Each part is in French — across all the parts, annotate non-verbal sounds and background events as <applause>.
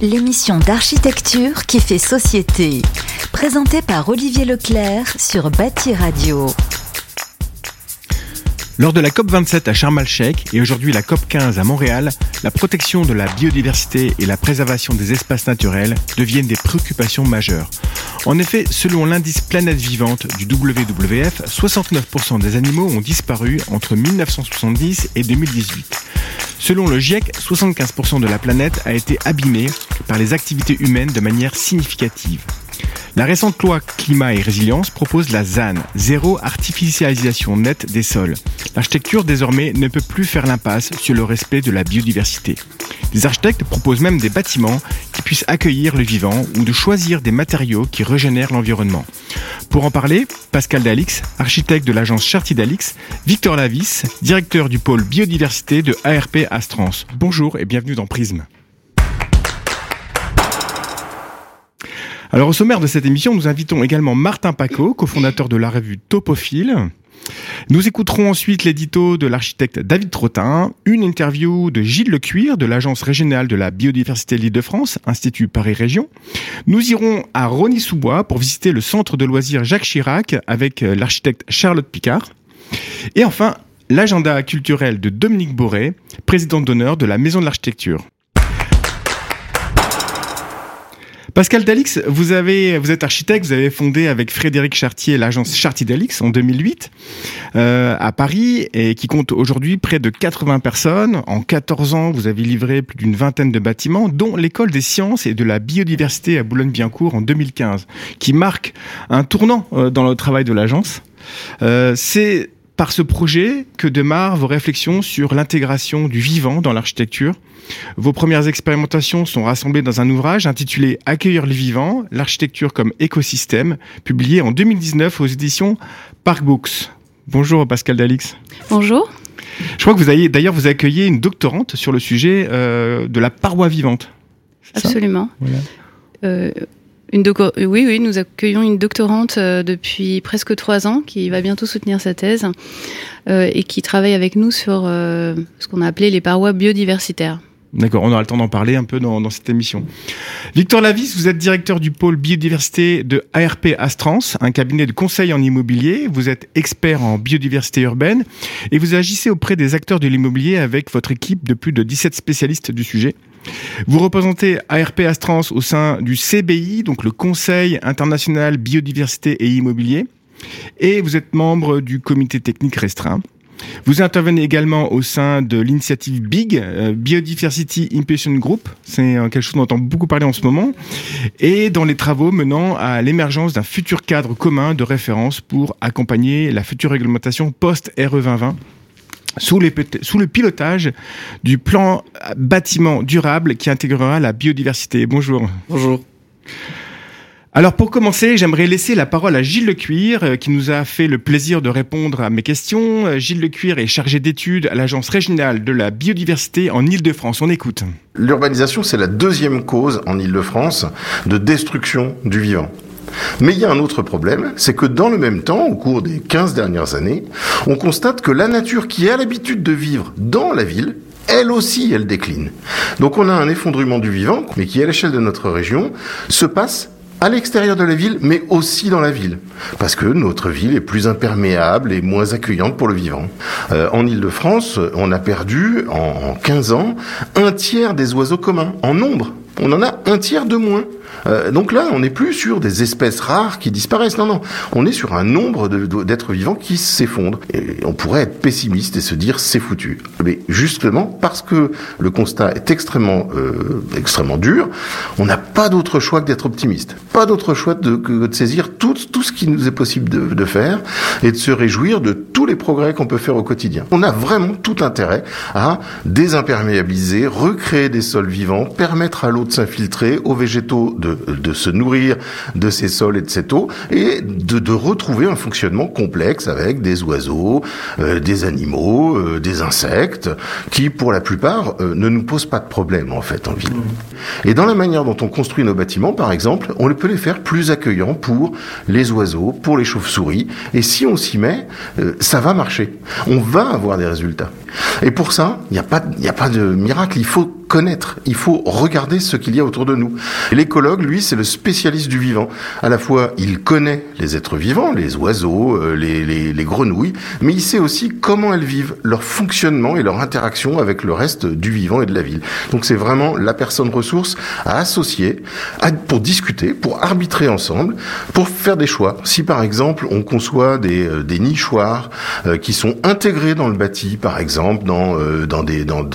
L'émission d'architecture qui fait société. Présentée par Olivier Leclerc sur Bâti Radio. Lors de la COP27 à Sharm el-Sheikh et aujourd'hui la COP15 à Montréal, la protection de la biodiversité et la préservation des espaces naturels deviennent des préoccupations majeures. En effet, selon l'indice Planète Vivante du WWF, 69% des animaux ont disparu entre 1970 et 2018. Selon le GIEC, 75% de la planète a été abîmée par les activités humaines de manière significative. La récente loi climat et résilience propose la ZAN, zéro artificialisation nette des sols. L'architecture désormais ne peut plus faire l'impasse sur le respect de la biodiversité. Les architectes proposent même des bâtiments qui puissent accueillir le vivant ou de choisir des matériaux qui régénèrent l'environnement. Pour en parler, Pascal Dalix, architecte de l'agence Charty Dalix, Victor Lavis, directeur du pôle biodiversité de ARP Astrans. Bonjour et bienvenue dans Prisme. Alors au sommaire de cette émission, nous invitons également Martin Paco, cofondateur de la revue Topophile. Nous écouterons ensuite l'édito de l'architecte David Trottin, une interview de Gilles Lecuir de l'Agence régionale de la biodiversité de l'Île-de-France, Institut Paris Région. Nous irons à Rony-sous-Bois pour visiter le centre de loisirs Jacques Chirac avec euh, l'architecte Charlotte Picard. Et enfin, l'agenda culturel de Dominique Boré, présidente d'honneur de la Maison de l'Architecture. Pascal Dalix, vous, avez, vous êtes architecte, vous avez fondé avec Frédéric Chartier l'agence Chartier Dalix en 2008 euh, à Paris et qui compte aujourd'hui près de 80 personnes. En 14 ans, vous avez livré plus d'une vingtaine de bâtiments, dont l'école des sciences et de la biodiversité à Boulogne-Billancourt en 2015, qui marque un tournant euh, dans le travail de l'agence. Euh, c'est par ce projet que démarrent vos réflexions sur l'intégration du vivant dans l'architecture. Vos premières expérimentations sont rassemblées dans un ouvrage intitulé Accueillir le vivant, l'architecture comme écosystème, publié en 2019 aux éditions Park Books. Bonjour Pascal Dalix. Bonjour. Je crois que vous avez d'ailleurs vous accueilli une doctorante sur le sujet euh, de la paroi vivante. Absolument. Euh, une oui, oui, nous accueillons une doctorante euh, depuis presque trois ans qui va bientôt soutenir sa thèse euh, et qui travaille avec nous sur euh, ce qu'on a appelé les parois biodiversitaires. D'accord, on aura le temps d'en parler un peu dans, dans, cette émission. Victor Lavis, vous êtes directeur du pôle biodiversité de ARP Astrans, un cabinet de conseil en immobilier. Vous êtes expert en biodiversité urbaine et vous agissez auprès des acteurs de l'immobilier avec votre équipe de plus de 17 spécialistes du sujet. Vous représentez ARP Astrans au sein du CBI, donc le Conseil international biodiversité et immobilier, et vous êtes membre du comité technique restreint. Vous intervenez également au sein de l'initiative BIG, euh, Biodiversity Impulsion Group. C'est euh, quelque chose dont on entend beaucoup parler en ce moment. Et dans les travaux menant à l'émergence d'un futur cadre commun de référence pour accompagner la future réglementation post-RE 2020 sous, sous, le pilotage du plan bâtiment durable qui intégrera la biodiversité. Bonjour. Bonjour. Alors pour commencer, j'aimerais laisser la parole à Gilles Lecuir, euh, qui nous a fait le plaisir de répondre à mes questions. Euh, Gilles Lecuir est chargé d'études à l'Agence régionale de la biodiversité en Ile-de-France. On écoute. L'urbanisation, c'est la deuxième cause en Ile-de-France de destruction du vivant. Mais il y a un autre problème, c'est que dans le même temps, au cours des 15 dernières années, on constate que la nature qui a l'habitude de vivre dans la ville, elle aussi, elle décline. Donc on a un effondrement du vivant, mais qui, à l'échelle de notre région, se passe à l'extérieur de la ville, mais aussi dans la ville. Parce que notre ville est plus imperméable et moins accueillante pour le vivant. Euh, en Ile-de-France, on a perdu, en 15 ans, un tiers des oiseaux communs, en nombre. On en a un tiers de moins. Euh, donc là, on n'est plus sur des espèces rares qui disparaissent. Non, non. On est sur un nombre d'êtres vivants qui s'effondrent. Et on pourrait être pessimiste et se dire c'est foutu. Mais justement, parce que le constat est extrêmement, euh, extrêmement dur, on n'a pas d'autre choix que d'être optimiste. Pas d'autre choix que de saisir tout, tout ce qui nous est possible de faire et de se réjouir de tous les progrès qu'on peut faire au quotidien. On a vraiment tout intérêt à désimperméabiliser, recréer des sols vivants, permettre à l'eau de s'infiltrer, aux végétaux de de, se nourrir de ces sols et de cette eau, et de, de retrouver un fonctionnement complexe avec des oiseaux, euh, des animaux, euh, des insectes, qui pour la plupart euh, ne nous posent pas de problème en fait en ville. Et dans la manière dont on construit nos bâtiments, par exemple, on peut les faire plus accueillants pour les oiseaux, pour les chauves-souris, et si on s'y met, ça va marcher. On va avoir des résultats. Et pour ça, il n'y a pas, il a pas de miracle. Il faut connaître, il faut regarder ce qu'il y a autour de nous. l'écologue, lui, c'est le spécialiste du vivant. À la fois, il connaît les êtres vivants, les oiseaux, euh, les, les, les grenouilles, mais il sait aussi comment elles vivent, leur fonctionnement et leur interaction avec le reste du vivant et de la ville. Donc c'est vraiment la personne ressource à associer pour discuter, pour arbitrer ensemble, pour faire des choix. Si par exemple on conçoit des, euh, des nichoirs euh, qui sont intégrés dans le bâti, par exemple dans, dans,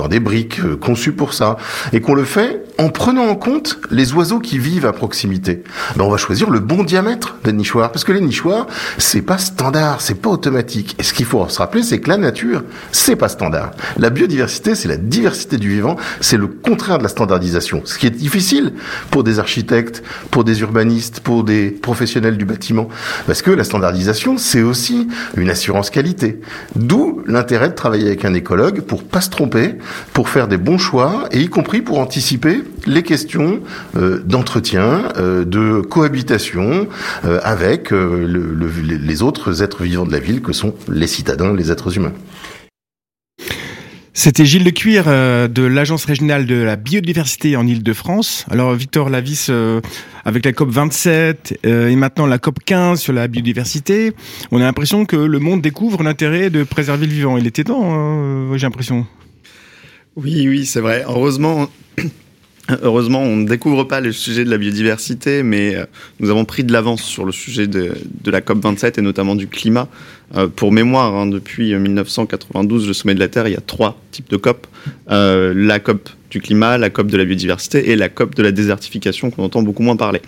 des, briques conçues pour ça, et qu'on le fait en prenant en compte les oiseaux qui vivent à proximité, ben on va choisir le bon diamètre des nichoirs, parce que les nichoirs, c'est pas standard, c'est pas automatique. Et ce qu'il faut se rappeler, c'est que la nature, c'est pas standard. La biodiversité, c'est la diversité du vivant, c'est le contraire de la standardisation. Ce qui est difficile pour des architectes, pour des urbanistes, pour des professionnels du bâtiment, parce que la standardisation, c'est aussi une assurance qualité. D'où l'intérêt de travailler avec un écologue pour pas se tromper, pour faire des bons choix, et y compris pour anticiper les questions euh, d'entretien, euh, de cohabitation euh, avec les autres êtres vivants de la ville que sont les citadins, les êtres humains. C'était Gilles Le Cuir de l'Agence régionale de la biodiversité en Ile-de-France. Alors Victor Lavis, avec la COP 27 et maintenant la COP 15 sur la biodiversité, on a l'impression que le monde découvre l'intérêt de préserver le vivant. Il était temps, hein, j'ai l'impression. Oui, oui, c'est vrai. Heureusement, Heureusement, on ne découvre pas le sujet de la biodiversité, mais euh, nous avons pris de l'avance sur le sujet de, la COP27 et notamment du climat. Euh, pour mémoire, hein, depuis 1992, le sommet de la Terre, il y a trois types de COP. Euh, la COP du climat, la COP de la biodiversité et la COP de la désertification qu'on entend beaucoup moins parler.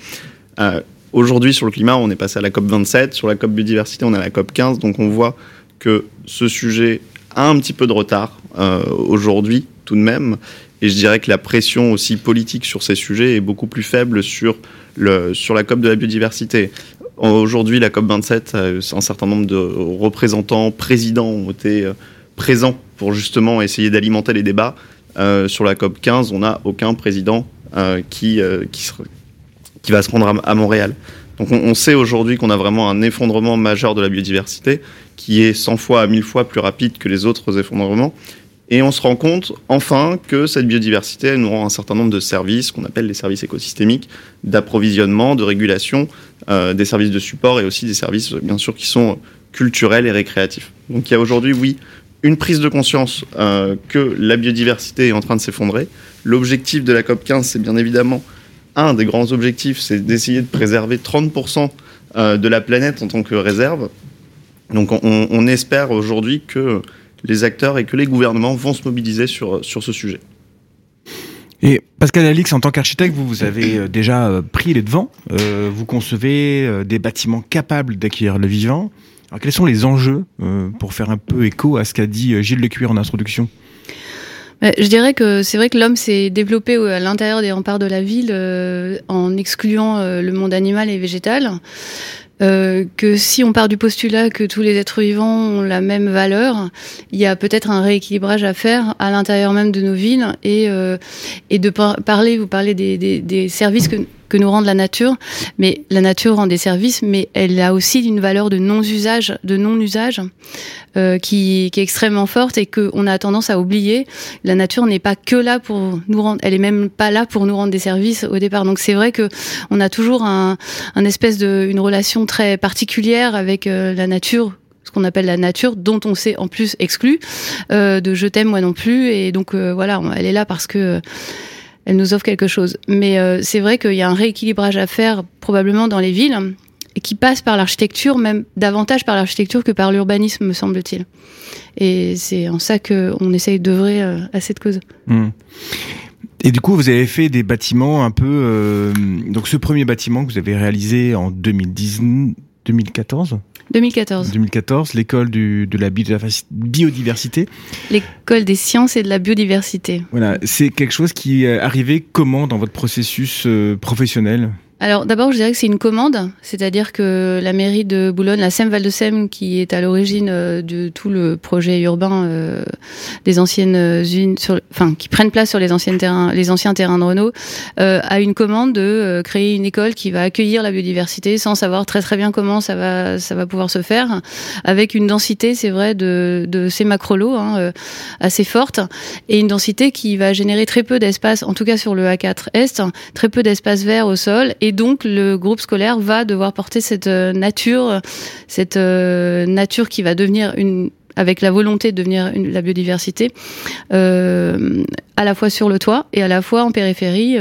Aujourd'hui, sur le climat, on est passé à la COP 27. Sur la COP biodiversité, on est à la COP 15. Donc on voit que ce sujet a un petit peu de retard aujourd'hui tout de même. Et je dirais que la pression aussi politique sur ces sujets est beaucoup plus faible sur, le, sur la COP de la biodiversité. Aujourd'hui, la COP 27, un certain nombre de représentants, présidents ont été euh, présents pour justement essayer d'alimenter les débats. Euh, sur la COP 15, on n'a aucun président euh, qui, qui, qui, va se rendre à, Montréal. Donc on, on sait aujourd'hui qu'on a vraiment un effondrement majeur de la biodiversité qui est 100 fois à 1000 fois plus rapide que les autres effondrements et on se rend compte, enfin, que cette biodiversité, nous rend un certain nombre de services, qu'on appelle les services écosystémiques, d'approvisionnement, de régulation, euh, des services de support et aussi des services, bien sûr, qui sont culturels et récréatifs. Donc il y a aujourd'hui, oui, une prise de conscience euh, que la biodiversité est en train de s'effondrer. L'objectif de la COP 15, c'est bien évidemment, un des grands objectifs, c'est d'essayer de préserver 30% euh, de la planète en tant que réserve. Donc on, on espère aujourd'hui que les acteurs et que les gouvernements vont se mobiliser sur, sur ce sujet. Et Pascal Alix, en tant qu'architecte, vous, vous avez euh, déjà euh, pris les devants. Euh, vous concevez des bâtiments capables d'accueillir le vivant. Alors, quels sont les enjeux pour faire un peu écho à ce qu'a dit Gilles Lecuir en introduction? Je dirais que c'est vrai que l'homme s'est développé à l'intérieur des remparts de la ville en excluant le monde animal et végétal. Euh, que si on part du postulat que tous les êtres vivants ont la même valeur, il y a peut-être un rééquilibrage à faire à l'intérieur même de nos villes et, euh, de parler, vous parlez des services que que nous rend la nature. Mais la nature rend des services, mais elle a aussi une valeur de non-usage, de non-usage, euh, qui, qui, est extrêmement forte et qu'on a tendance à oublier. La nature n'est pas que là pour nous rendre, elle est même pas là pour nous rendre des services au départ. Donc c'est vrai que on a toujours un, un, espèce de, une relation très particulière avec euh, la nature ce qu'on appelle la nature, dont on s'est en plus exclu, euh, de je t'aime moi non plus, et donc euh, voilà, elle est là parce que elle nous offre quelque chose. Mais euh, c'est vrai qu'il y a un rééquilibrage à faire probablement dans les villes et qui passe par l'architecture, même davantage par l'architecture que par l'urbanisme, me semble-t-il. Et c'est en ça qu'on essaye d'œuvrer euh, à cette cause. Hmm. Et du coup, vous avez fait des bâtiments un peu. Euh, donc, ce premier bâtiment que vous avez réalisé en 2010, 2014 2014. 2014, l'école de la biodiversité. L'école des sciences et de la biodiversité. Voilà, c'est quelque chose qui est arrivé comment dans votre processus euh, professionnel? Alors d'abord, je dirais que c'est une commande, c'est-à-dire que la mairie de Boulogne, la SEM Val de Seine, qui est à l'origine euh, de tout le projet urbain euh, des anciennes unes, sur, enfin qui prennent place sur les anciennes terrains, les anciens terrains de Renault, euh, a une commande de créer une école qui va accueillir la biodiversité, sans savoir très très bien comment ça va ça va pouvoir se faire, avec une densité, c'est vrai, de, de ces macrolots hein, assez forte et une densité qui va générer très peu d'espace, en tout cas sur le A4 Est, très peu d'espace vert au sol et donc le groupe scolaire va devoir porter cette euh, nature, cette euh, nature qui va devenir une avec la volonté de devenir la biodiversité, euh, à la fois sur le toit et à la fois en périphérie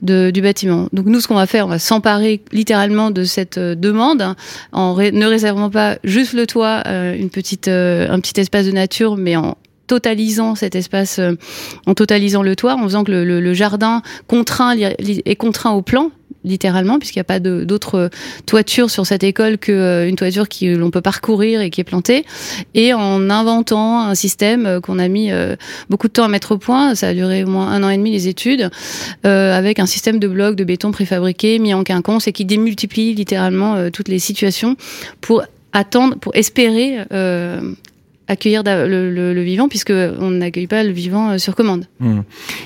du bâtiment. Donc nous, ce qu'on va faire, on va s'emparer littéralement de cette demande, hein, en ne réservant pas juste le toit, une petite, un petit espace de nature, mais en totalisant cet espace, en totalisant le toit, en faisant que le, le jardin contraint est contraint au plan, littéralement, puisqu'il n'y a pas d'autre toiture sur cette école qu'une euh, toiture que l'on peut parcourir et qui est plantée, et en inventant un système euh, qu'on a mis euh, beaucoup de temps à mettre au point, ça a duré au moins un an et demi les études, avec un système de blocs de béton préfabriqué mis en quinconce et qui démultiplie littéralement toutes les situations pour attendre, pour espérer accueillir le, le, le, vivant puisque on n'accueille pas le vivant euh, sur commande. Mmh.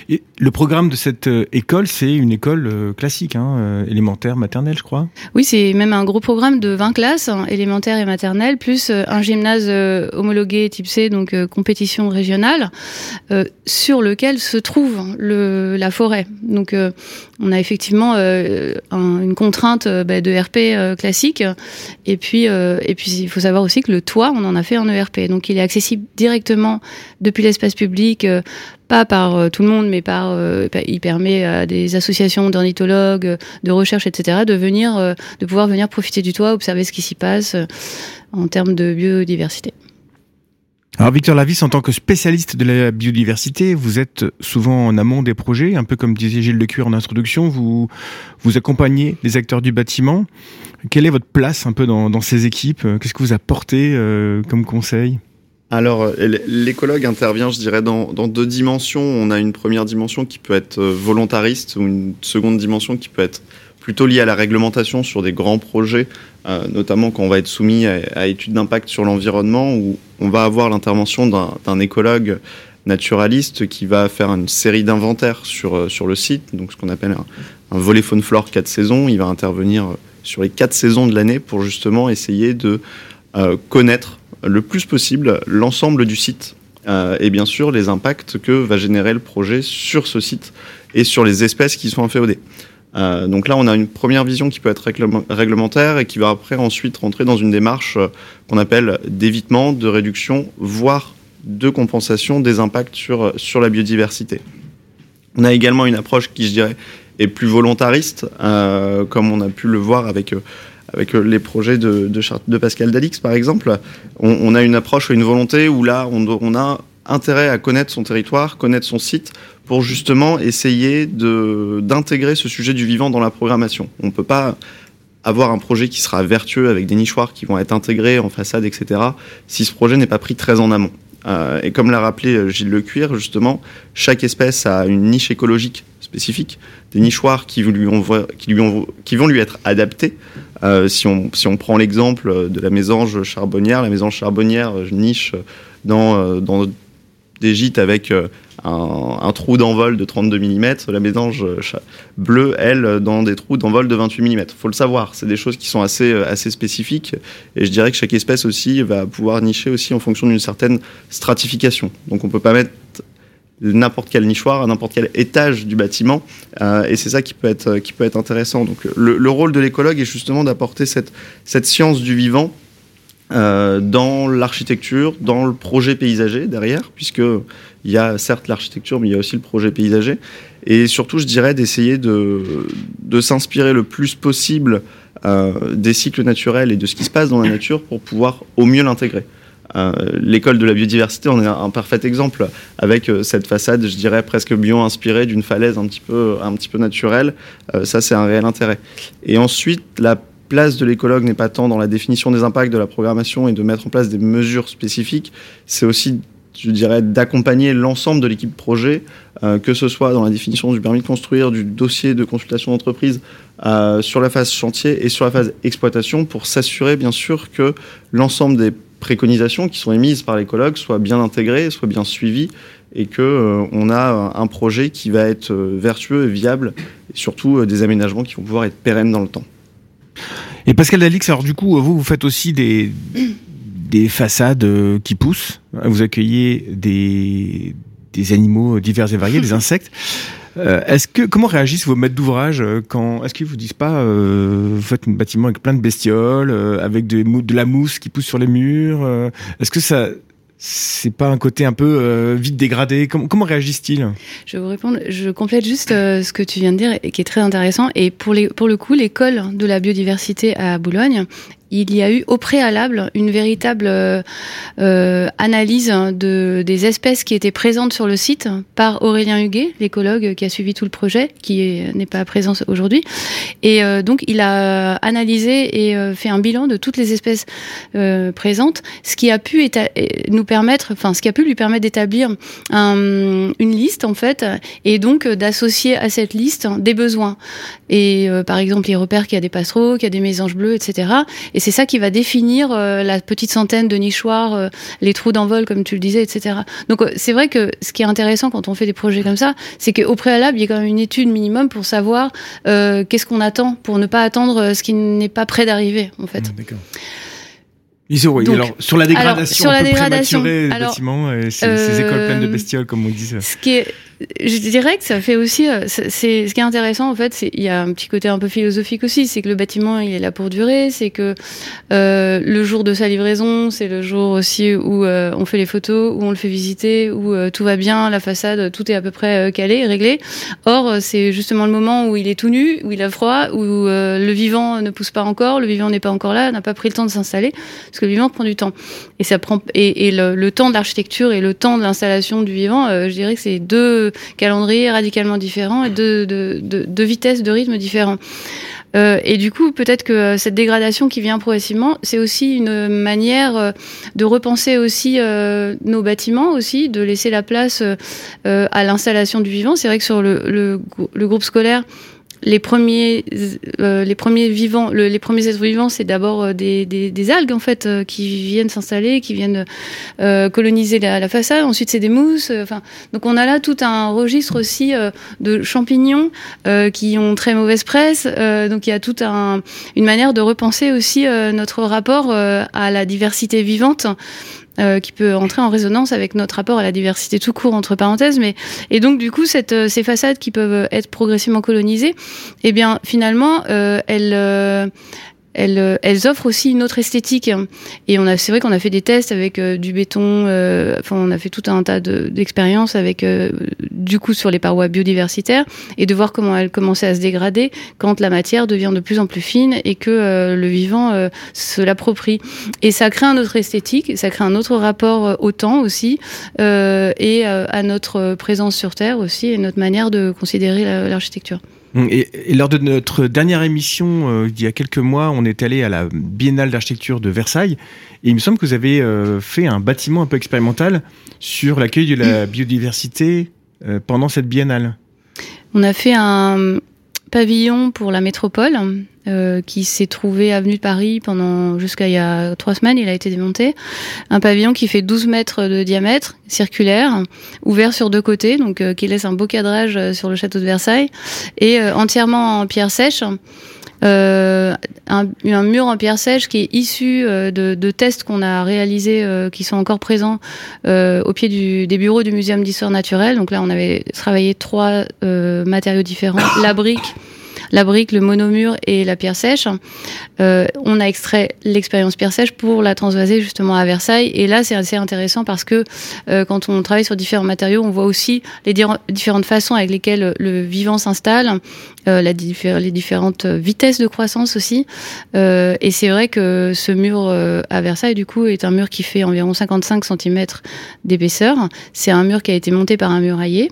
Et le programme de cette euh, école, c'est une école euh, classique, hein, élémentaire, maternelle, je crois? Oui, c'est même un gros programme de 20 classes, hein, élémentaire et maternelle, plus un gymnase homologué type C, donc compétition régionale, sur lequel se trouve le, la forêt. Donc on a effectivement une contrainte bah, de RP classique, et puis et puis il faut savoir aussi que le toit, on en a fait un ERP. Donc il est accessible directement depuis l'espace public, euh, pas par euh, tout le monde, mais par, euh, il permet à des associations d'ornithologues, de recherche, etc., de venir, de pouvoir venir profiter du toit, observer ce qui s'y passe en termes de biodiversité. Alors Victor Lavis, en tant que spécialiste de la biodiversité, vous êtes souvent en amont des projets, un peu comme disait Gilles Lecuir en introduction, vous, vous accompagnez les acteurs du bâtiment. Quelle est votre place un peu dans ces équipes? Qu'est-ce que vous apportez comme conseil? Alors, euh, l'écologue intervient, je dirais, dans, deux dimensions. On a une première dimension qui peut être euh, volontariste ou une seconde dimension qui peut être plutôt liée à la réglementation sur des grands projets, euh, notamment quand on va être soumis à, études d'impact sur l'environnement, où on va avoir l'intervention d'un écologue naturaliste qui va faire une série d'inventaires sur, sur le site, donc ce qu'on appelle un, volet faune flore quatre saisons. Il va intervenir sur les quatre saisons de l'année pour justement essayer de connaître le plus possible l'ensemble du site euh, et bien sûr les impacts que va générer le projet sur ce site et sur les espèces qui sont inféodées. Euh, donc là, on a une première vision qui peut être réglementaire et qui va après ensuite rentrer dans une démarche euh, qu'on appelle d'évitement, de réduction, voire de compensation des impacts sur, sur la biodiversité. On a également une approche qui, je dirais, est plus volontariste, comme on a pu le voir avec avec euh, les projets de, de, Pascal Dalix, par exemple, on, a une approche, une volonté où là, on, a intérêt à connaître son territoire, connaître son site, pour justement essayer d'intégrer ce sujet du vivant dans la programmation. On ne peut pas avoir un projet qui sera vertueux avec des nichoirs qui vont être intégrés en façade, etc., si ce projet n'est pas pris très en amont. Euh, et comme l'a rappelé euh, Gilles Lecuir, justement, chaque espèce a une niche écologique spécifique, des nichoirs qui, lui qui, lui qui vont lui être adaptés. Euh, si, on, si on prend l'exemple de la mésange charbonnière, la mésange charbonnière niche dans, dans des gîtes avec un, trou d'envol de 32 mm, la mésange bleue, elle, dans des trous d'envol de 28 mm. Faut le savoir, c'est des choses qui sont assez, assez spécifiques, et je dirais que chaque espèce aussi va pouvoir nicher aussi en fonction d'une certaine stratification. Donc on peut pas mettre n'importe quel nichoir à n'importe quel étage du bâtiment euh, et c'est ça qui peut être qui peut être intéressant donc le, le rôle de l'écologue est justement d'apporter cette cette science du vivant euh, dans l'architecture, dans le projet paysager derrière, puisque il y a certes l'architecture, mais il y a aussi le projet paysager. Et surtout, je dirais d'essayer de, de s'inspirer le plus possible euh, des cycles naturels et de ce qui se passe dans la nature pour pouvoir au mieux l'intégrer. Euh, L'école de la biodiversité en est un, parfait exemple avec euh, cette façade, je dirais presque bio-inspirée d'une falaise un petit peu, naturelle. Euh, ça, c'est un réel intérêt. Et ensuite, la place de l'écologue n'est pas tant dans la définition des impacts de la programmation et de mettre en place des mesures spécifiques, c'est aussi je dirais, d'accompagner l'ensemble de l'équipe projet, que ce soit dans la définition du permis de construire, du dossier de consultation d'entreprise, sur la phase chantier et sur la phase exploitation, pour s'assurer bien sûr que l'ensemble des préconisations qui sont émises par l'écologue soient bien intégrées, soient bien suivies, et que euh, on a un projet qui va être vertueux et viable, et surtout des aménagements qui vont pouvoir être pérennes dans le temps. Et Pascal Dalix, alors du coup, vous, vous faites aussi des, des façades euh, qui poussent. Vous accueillez des, des animaux divers et variés, des insectes. Euh, est-ce que comment réagissent vos maîtres d'ouvrage euh, quand est-ce qu'ils vous disent pas vous faites un bâtiment avec plein de bestioles, avec de, de la mousse qui pousse sur les murs Est-ce que ça c'est pas un côté un peu vite dégradé? Comment, comment réagissent-ils? Je vais vous répondre. Je complète juste ce que tu viens de dire et qui est très intéressant. Et pour, les, pour le coup, l'école de la biodiversité à Boulogne il y a eu au préalable une véritable euh, euh, analyse de, des espèces qui étaient présentes sur le site par Aurélien Huguet, l'écologue qui a suivi tout le projet, qui n'est pas présent aujourd'hui. Et euh, donc, il a analysé et fait un bilan de toutes les espèces présentes, ce qui a pu nous permettre, enfin, ce qui a pu lui permettre d'établir un, une liste, en fait, et donc d'associer à cette liste des besoins. Et par exemple, les repères qu'il y a des passereaux, qu'il y a des mésanges bleus, etc. Et c'est ça qui va définir euh, la petite centaine de nichoirs, euh, les trous d'envol, comme tu le disais, etc. Donc euh, c'est vrai que ce qui est intéressant quand on fait des projets comme ça, c'est qu'au préalable, il y a quand même une étude minimum pour savoir qu'est-ce qu'on attend, pour ne pas attendre ce qui n'est pas prêt d'arriver, en fait. Ah, d'accord. alors, sur la dégradation, sur la dégradation, bâtiment et ces, écoles pleines de bestioles, comme on dit. Ce qui est, je dirais que ça fait aussi, euh, c'est ce qui est intéressant en fait, c'est il y a un petit côté un peu philosophique aussi, c'est que le bâtiment il est là pour durer, c'est que euh, le jour de sa livraison, c'est le jour aussi où euh, on fait les photos, où on le fait visiter, où euh, tout va bien, la façade, tout est à peu près calé, réglé. Or c'est justement le moment où il est tout nu, où il a froid, où le vivant ne pousse pas encore, le vivant n'est pas encore là, n'a pas pris le temps de s'installer, parce que le vivant prend du temps. Et ça prend et, et le, le, temps de l'architecture et le temps de l'installation du vivant, je dirais que c'est deux calendrier radicalement différents et de, de, de, rythme différents. Euh, et du coup, peut-être que euh, cette dégradation qui vient progressivement, c'est aussi une manière euh, de repenser aussi nos bâtiments, aussi de laisser la place à l'installation du vivant. C'est vrai que sur le groupe scolaire, les premiers, euh, les premiers vivants, les premiers êtres vivants, c'est d'abord euh, des, des, des, algues en fait euh, qui viennent s'installer, qui viennent euh, coloniser la, la, façade. Ensuite, c'est des mousses. Enfin, donc on a là tout un registre aussi de champignons qui ont très mauvaise presse. donc il y a toute un, une manière de repenser aussi notre rapport à la diversité vivante. Euh, qui peut entrer en résonance avec notre rapport à la diversité tout court entre parenthèses. Mais et donc du coup, euh, ces façades qui peuvent être progressivement colonisées, eh bien finalement, euh, elles elles, euh, elles, offrent aussi une autre esthétique. Et on a, c'est vrai qu'on a fait des tests avec euh, du béton. Euh, enfin, on a fait tout un tas d'expériences avec, du coup, sur les parois biodiversitaires et de voir comment elles commençaient à se dégrader quand la matière devient de plus en plus fine et que le vivant se l'approprie. Et ça crée un autre esthétique, ça crée un autre rapport au temps aussi et à notre présence sur Terre aussi et notre manière de considérer l'architecture. Et, lors de notre dernière émission, euh, il y a quelques mois, on est allé à la Biennale d'architecture de Versailles. Et il me semble que vous avez euh, fait un bâtiment un peu expérimental sur l'accueil de la biodiversité euh, pendant cette biennale. On a fait un pavillon pour la métropole euh, qui s'est trouvé avenue de Paris pendant jusqu'à il y a trois semaines. Il a été démonté. Un pavillon qui fait 12 mètres de diamètre, circulaire, ouvert sur deux côtés, donc euh, qui laisse un beau cadrage euh, sur le château de Versailles et entièrement en pierre sèche. Euh, un, un, mur en pierre sèche qui est issu de, de, tests qu'on a réalisés, euh, qui sont encore présents euh, au pied du, des bureaux du Muséum d'histoire naturelle. Donc là, on avait travaillé trois matériaux différents la brique, la brique, le monomure et la pierre sèche. Euh, on a extrait l'expérience pierre sèche pour la transvaser justement à Versailles. Et là, c'est assez intéressant parce que euh, quand on travaille sur différents matériaux, on voit aussi les différentes façons avec lesquelles le vivant s'installe, euh, les différentes vitesses de croissance aussi. Et c'est vrai que ce mur à Versailles, du coup, est un mur qui fait environ 55 cm d'épaisseur. C'est un mur qui a été monté par un murailler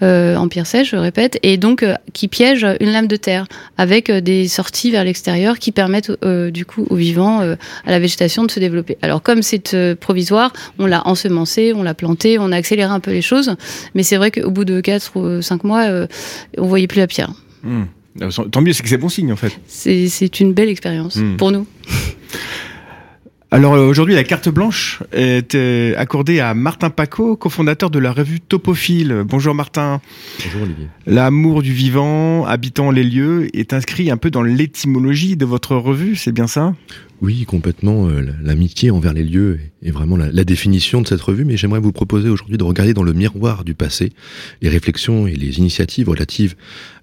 en pierre sèche, je répète, et donc qui piège une lame de terre. Avec des sorties vers l'extérieur qui permettent du coup aux vivants, à la végétation de se développer. Alors comme c'est provisoire, on l'a ensemencé, on l'a planté, on a accéléré un peu les choses, mais c'est vrai qu'au bout de 4 ou 5 mois, on voyait plus la pierre. Hmm. Tant mieux, c'est que c'est bon signe en fait. C'est une belle expérience hmm. pour nous. <laughs> Alors euh, aujourd'hui, la carte blanche est euh, accordée à Martin Paco, cofondateur de la revue Topophile. Bonjour Martin. Bonjour Olivier. L'amour du vivant, habitant les lieux, est inscrit un peu dans l'étymologie de votre revue, c'est bien ça? Oui, complètement. Euh, l'amitié envers les lieux est vraiment la, définition de cette revue, mais j'aimerais vous proposer aujourd'hui de regarder dans le miroir du passé les réflexions et les initiatives relatives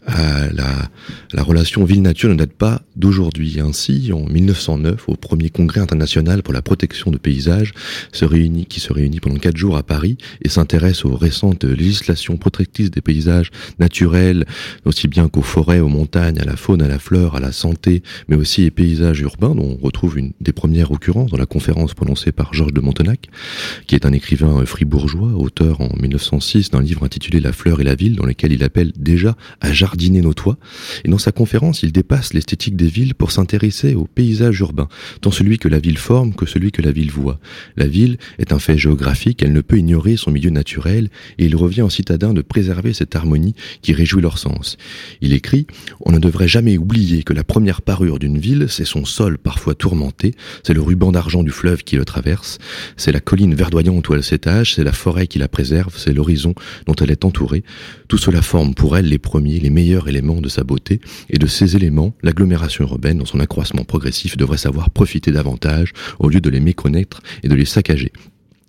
à la, la relation ville-nature ne date pas d'aujourd'hui. Ainsi, en 1909, au premier congrès international pour la protection de paysages, se réunit, qui se réunit pendant quatre jours à Paris et s'intéresse aux récentes législations protectrices des paysages naturels, aussi bien qu'aux forêts, aux montagnes, à la faune, à la fleur, à la santé, mais aussi les paysages urbains, dont on retrouve une des premières occurrences dans la conférence prononcée par Georges de Montenac, qui est un écrivain fribourgeois, auteur en 1906 d'un livre intitulé La fleur et la ville, dans lequel il appelle déjà à jardiner nos toits. Et dans sa conférence, il dépasse l'esthétique des villes pour s'intéresser au paysage urbain, tant celui que la ville forme que celui que la ville voit. La ville est un fait géographique, elle ne peut ignorer son milieu naturel, et il revient aux citadins de préserver cette harmonie qui réjouit leur sens. Il écrit, on ne devrait jamais oublier que la première parure d'une ville, c'est son sol parfois tourné c'est le ruban d'argent du fleuve qui le traverse, c'est la colline verdoyante où elle s'étage, c'est la forêt qui la préserve, c'est l'horizon dont elle est entourée. Tout cela forme pour elle les premiers, les meilleurs éléments de sa beauté, et de ces éléments, l'agglomération urbaine, dans son accroissement progressif, devrait savoir profiter davantage au lieu de les méconnaître et de les saccager.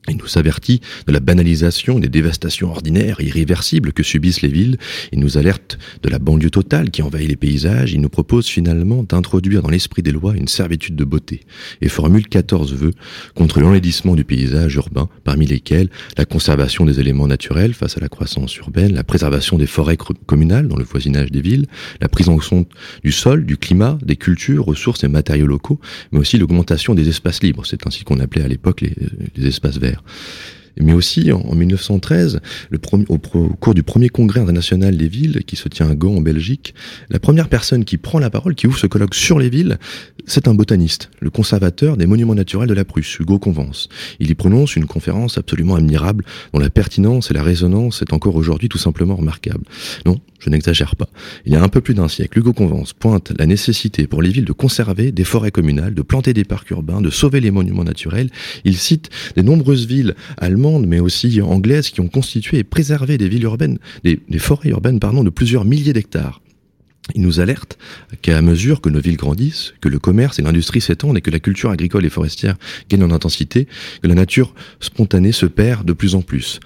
Il nous avertit de la banalisation des dévastations ordinaires et irréversibles que subissent les villes. Il nous alerte de la banlieue totale qui envahit les paysages. Il nous propose finalement d'introduire dans l'esprit des lois une servitude de beauté et formule 14 vœux contre l'enlaidissement du paysage urbain, parmi lesquels la conservation des éléments naturels face à la croissance urbaine, la préservation des forêts communales dans le voisinage des villes, la prise en compte du sol, du climat, des cultures, ressources et matériaux locaux, mais aussi l'augmentation des espaces libres. C'est ainsi qu'on appelait à l'époque les, les espaces verts mais aussi en, 1913, le au, cours du premier congrès international des villes qui se tient à Gand en Belgique, la première personne qui prend la parole, qui ouvre ce colloque sur les villes, c'est un botaniste, le conservateur des monuments naturels de la Prusse, Hugo Convence. Il y prononce une conférence absolument admirable, dont la pertinence et la résonance est encore aujourd'hui tout simplement remarquable. Non, je n'exagère pas. Il y a un peu plus d'un siècle, Hugo Convence pointe la nécessité pour les villes de conserver des forêts communales, de planter des parcs urbains, de sauver les monuments naturels. Il cite des nombreuses villes allemandes, mais aussi anglaises, qui ont constitué et préservé des villes urbaines, des, forêts urbaines, pardon, de plusieurs milliers d'hectares. Il nous alerte qu'à mesure que nos villes grandissent, que le commerce et l'industrie s'étendent et que la culture agricole et forestière gagne en intensité, que la nature spontanée se perd de plus en plus.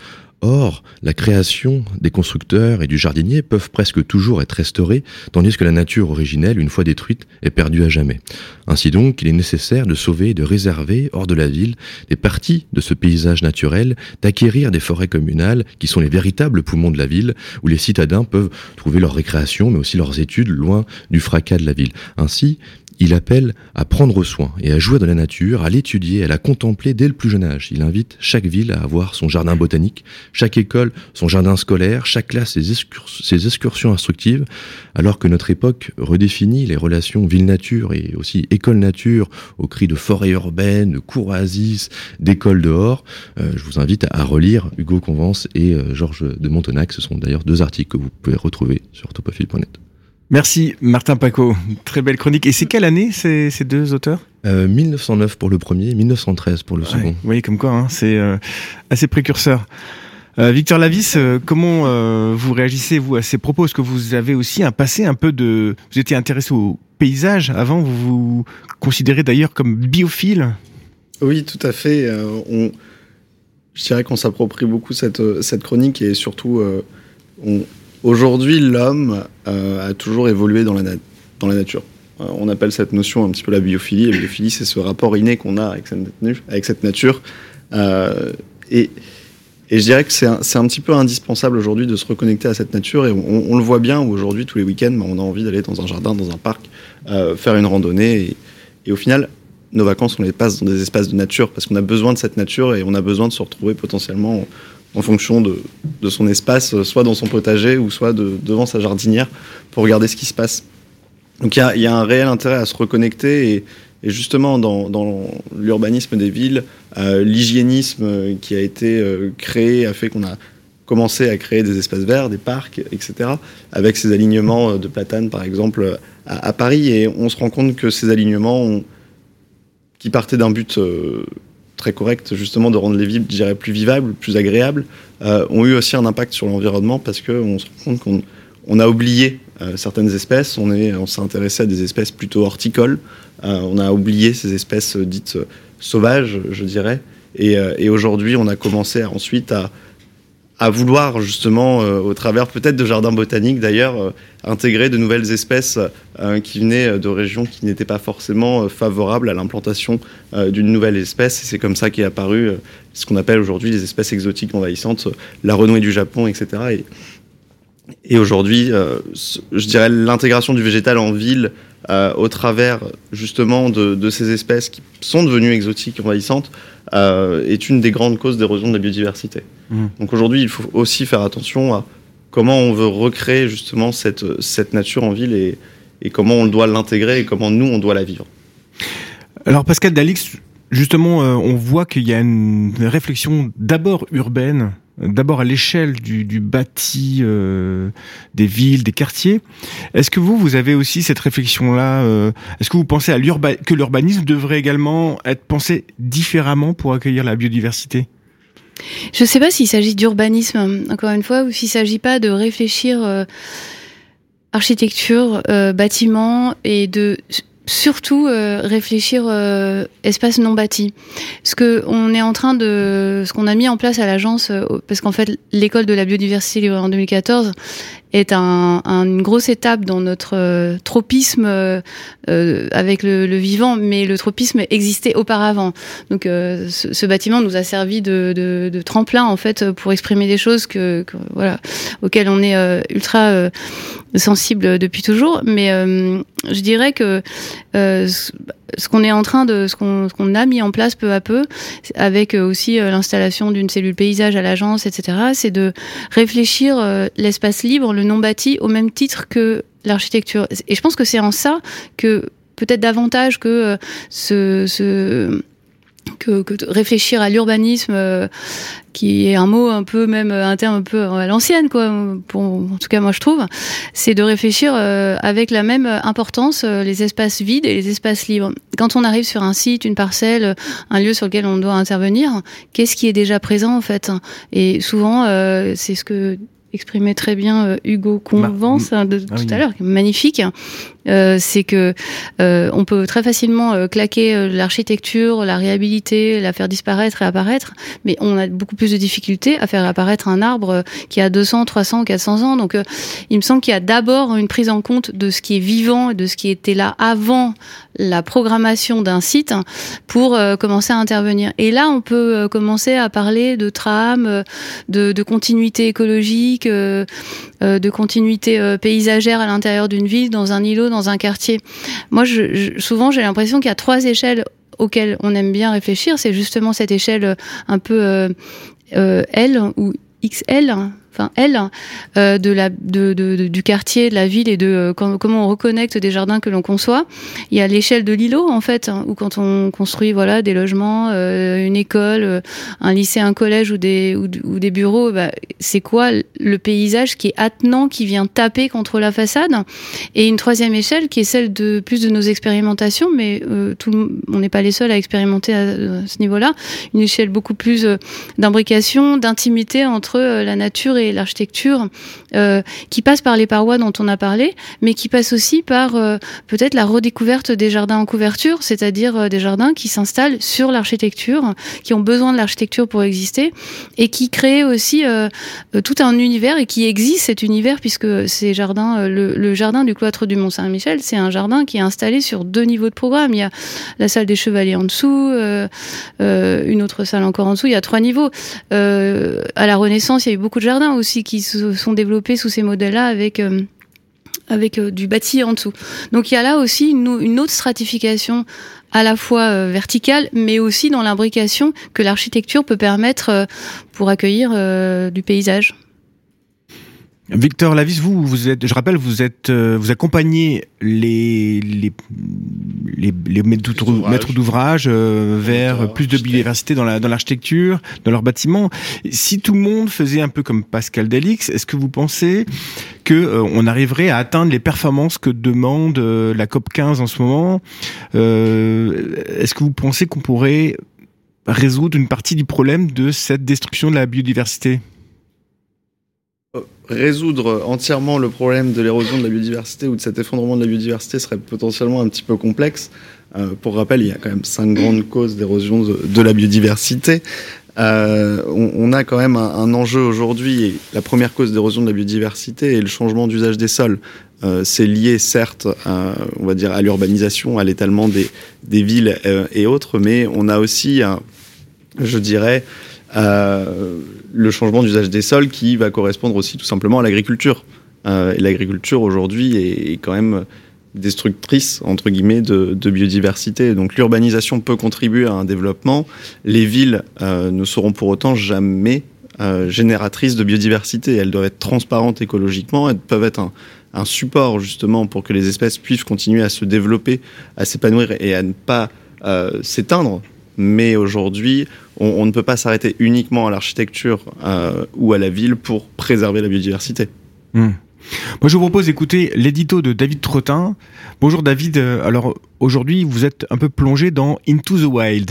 Or, la création des constructeurs et du jardinier peuvent presque toujours être restaurées, tandis que la nature originelle, une fois détruite, est perdue à jamais. Ainsi donc, il est nécessaire de sauver et de réserver, hors de la ville, des parties de ce paysage naturel, d'acquérir des forêts communales, qui sont les véritables poumons de la ville, où les citadins peuvent trouver leur récréation, mais aussi leurs études, loin du fracas de la ville. Ainsi, il appelle à prendre soin et à jouer de la nature, à l'étudier, à la contempler dès le plus jeune âge. Il invite chaque ville à avoir son jardin botanique, chaque école son jardin scolaire, chaque classe ses, excursions instructives, alors que notre époque redéfinit les relations ville-nature et aussi école-nature au cri de forêt urbaine, de cour oasis, d'école dehors. Euh, je vous invite à relire Hugo Convence et euh, Georges de Montenac. Ce sont d'ailleurs deux articles que vous pouvez retrouver sur topophile.net. Merci Martin Paco, très belle chronique. Et c'est quelle année ces, ces deux auteurs? 1909 euh, pour le premier, 1913 pour le second. Vous voyez comme quoi, hein, c'est euh, assez précurseur. Euh, Victor Lavis, comment vous réagissez vous à ces propos? Est-ce que vous avez aussi un passé un peu de... Vous étiez intéressé au paysage avant, vous vous considérez d'ailleurs comme biophile? Oui, tout à fait. on... Je dirais qu'on s'approprie beaucoup cette, cette chronique et surtout on, Aujourd'hui, l'homme euh, a toujours évolué dans la, nature. Euh, on appelle cette notion un petit peu la biophilie. La biophilie, c'est ce rapport inné qu'on a avec cette, nature. Euh, et, je dirais que c'est un, petit peu indispensable aujourd'hui de se reconnecter à cette nature. Et on, le voit bien aujourd'hui, tous les week-ends, bah, on a envie d'aller dans un jardin, dans un parc, faire une randonnée. Et, au final, nos vacances, on les passe dans des espaces de nature parce qu'on a besoin de cette nature et on a besoin de se retrouver potentiellement en fonction de, son espace, soit dans son potager ou soit devant sa jardinière, pour regarder ce qui se passe. Donc il y a, un réel intérêt à se reconnecter et, justement dans, dans l'urbanisme des villes, euh, l'hygiénisme qui a été euh, créé a fait qu'on a commencé à créer des espaces verts, des parcs, etc. Avec ces alignements de platanes par exemple à, Paris et on se rend compte que ces alignements qui partaient d'un but euh, très correct, justement de rendre les villes, je dirais, plus vivables, plus agréables, euh, ont eu aussi un impact sur l'environnement parce qu'on se rend compte qu'on on a oublié euh, certaines espèces, on s'est on intéressé à des espèces plutôt horticoles, euh, on a oublié ces espèces dites sauvages, je dirais, et, et aujourd'hui on a commencé à, ensuite à, à vouloir justement, euh, au travers peut-être de jardins botaniques d'ailleurs, euh, intégrer de nouvelles espèces euh, qui venaient de régions qui n'étaient pas forcément favorables à l'implantation d'une nouvelle espèce. Et c'est comme ça qu'est apparu ce qu'on appelle aujourd'hui les espèces exotiques envahissantes, la renouée du Japon, etc. Et, et aujourd'hui, je dirais l'intégration du végétal en ville euh, au travers justement de, de, ces espèces qui sont devenues exotiques, envahissantes, euh, est une des grandes causes d'érosion de la biodiversité. Mmh. Donc aujourd'hui, il faut aussi faire attention à comment on veut recréer justement cette, cette nature en ville et, et comment on doit l'intégrer et comment nous, on doit la vivre. Alors Pascal Dalix, justement, euh, on voit qu'il y a une réflexion d'abord urbaine d'abord à l'échelle du, du, bâti euh, des villes, des quartiers. Est-ce que vous, vous avez aussi cette réflexion-là euh, Est-ce que vous pensez à que l'urbanisme devrait également être pensé différemment pour accueillir la biodiversité? Je ne sais pas s'il s'agit d'urbanisme, encore une fois, ou s'il ne s'agit pas de réfléchir euh, architecture, euh, bâtiment et de surtout euh, réfléchir euh, espace non bâti. Ce que on est en train de, ce qu'on a mis en place à l'agence, euh, parce qu'en fait l'école de la biodiversité en 2014 est un, un, une grosse étape dans notre euh, tropisme euh, avec le, le, vivant, mais le tropisme existait auparavant. Donc euh, ce, ce, bâtiment nous a servi de, de, de, tremplin en fait pour exprimer des choses que, que voilà auxquelles on est ultra sensible depuis toujours. Mais je dirais que ce qu'on est en train de, ce qu'on qu a mis en place peu à peu, avec aussi l'installation d'une cellule paysage à l'agence, etc., c'est de réfléchir l'espace libre, le non bâti, au même titre que l'architecture. Et je pense que c'est en ça que peut-être davantage que ce, ce que, que réfléchir à l'urbanisme, euh, qui est un mot un peu même un terme un peu à l'ancienne quoi. Pour, en tout cas moi je trouve, c'est de réfléchir euh, avec la même importance euh, les espaces vides et les espaces libres. Quand on arrive sur un site, une parcelle, un lieu sur lequel on doit intervenir, qu'est-ce qui est déjà présent en fait? Et souvent euh, c'est ce que exprimait très bien euh, Hugo Convence bah, de ah, tout oui. à l'heure, magnifique. Euh, c'est que euh, on peut très facilement euh, claquer euh, l'architecture, la réhabiliter, la faire disparaître et apparaître, mais on a beaucoup plus de difficultés à faire apparaître un arbre qui a 200, 300, 400 ans. Donc, euh, il me semble qu'il y a d'abord une prise en compte de ce qui est vivant, de ce qui était là avant la programmation d'un site pour commencer à intervenir. Et là, on peut commencer à parler de trame, de, de continuité écologique, de continuité paysagère à l'intérieur d'une ville, dans un îlot, dans un quartier. Moi, je, je, souvent, j'ai l'impression qu'il y a trois échelles auxquelles on aime bien réfléchir. C'est justement cette échelle un peu euh, euh, L ou XL, enfin elle, euh, de la, de, de, du quartier, de la ville et de euh, comment, on reconnecte des jardins que l'on conçoit. Il y a l'échelle de l'îlot en fait, hein, où quand on construit voilà des logements, euh, une école, un lycée, un collège ou des ou, des bureaux, bah, c'est quoi le paysage qui est attenant, qui vient taper contre la façade? Et une troisième échelle qui est celle de plus de nos expérimentations, mais on n'est pas les seuls à expérimenter à, à ce niveau-là. Une échelle beaucoup plus d'imbrication, d'intimité entre la nature et l'architecture euh, qui passe par les parois dont on a parlé, mais qui passe aussi par euh, peut-être la redécouverte des jardins en couverture, c'est-à-dire euh, des jardins qui s'installent sur l'architecture, qui ont besoin de l'architecture pour exister, et qui créent aussi tout un univers et qui existe cet univers puisque ces jardins, le, jardin du cloître du Mont Saint-Michel, c'est un jardin qui est installé sur deux niveaux de programme. Il y a la salle des chevaliers en dessous, une autre salle encore en dessous. Il y a trois niveaux. à la Renaissance, il y a eu beaucoup de jardins aussi qui se sont développés sous ces modèles-là avec euh, avec euh, du bâti en dessous. Donc il y a là aussi une, autre stratification à la fois euh, verticale, mais aussi dans l'imbrication que l'architecture peut permettre pour accueillir du paysage. Victor Lavis, vous, vous êtes, je rappelle, vous êtes, euh, vous accompagnez les les les, les maîtres d'ouvrage euh, vers plus de biodiversité dans la dans l'architecture, dans leurs bâtiments. Si tout le monde faisait un peu comme Pascal Delix, est-ce que vous pensez que euh, on arriverait à atteindre les performances que demande la COP 15 en ce moment? Est-ce que vous pensez qu'on pourrait résoudre une partie du problème de cette destruction de la biodiversité? Résoudre entièrement le problème de l'érosion de la biodiversité ou de cet effondrement de la biodiversité serait potentiellement un petit peu complexe. Euh, pour rappel, il y a quand même cinq grandes causes d'érosion de, la biodiversité. Euh, on, a quand même un, enjeu aujourd'hui. La première cause d'érosion de la biodiversité est le changement d'usage des sols. Euh, c'est lié certes, à, on va dire, à l'urbanisation, à l'étalement des, villes et autres, mais on a aussi, je dirais, le changement d'usage des sols qui va correspondre aussi tout simplement à l'agriculture. Euh, et l'agriculture aujourd'hui est, quand même destructrice entre guillemets de, biodiversité. Donc l'urbanisation peut contribuer à un développement. Les villes euh, ne seront pour autant jamais génératrices de biodiversité. Elles doivent être transparentes écologiquement. Elles peuvent être un, support justement pour que les espèces puissent continuer à se développer, à s'épanouir et à ne pas s'éteindre. Mais aujourd'hui, on, ne peut pas s'arrêter uniquement à l'architecture euh, ou à la ville pour préserver la biodiversité. Hmm. Moi, je vous propose d'écouter l'édito de David Trottin. Bonjour David. Euh, alors aujourd'hui, vous êtes un peu plongé dans Into the Wild.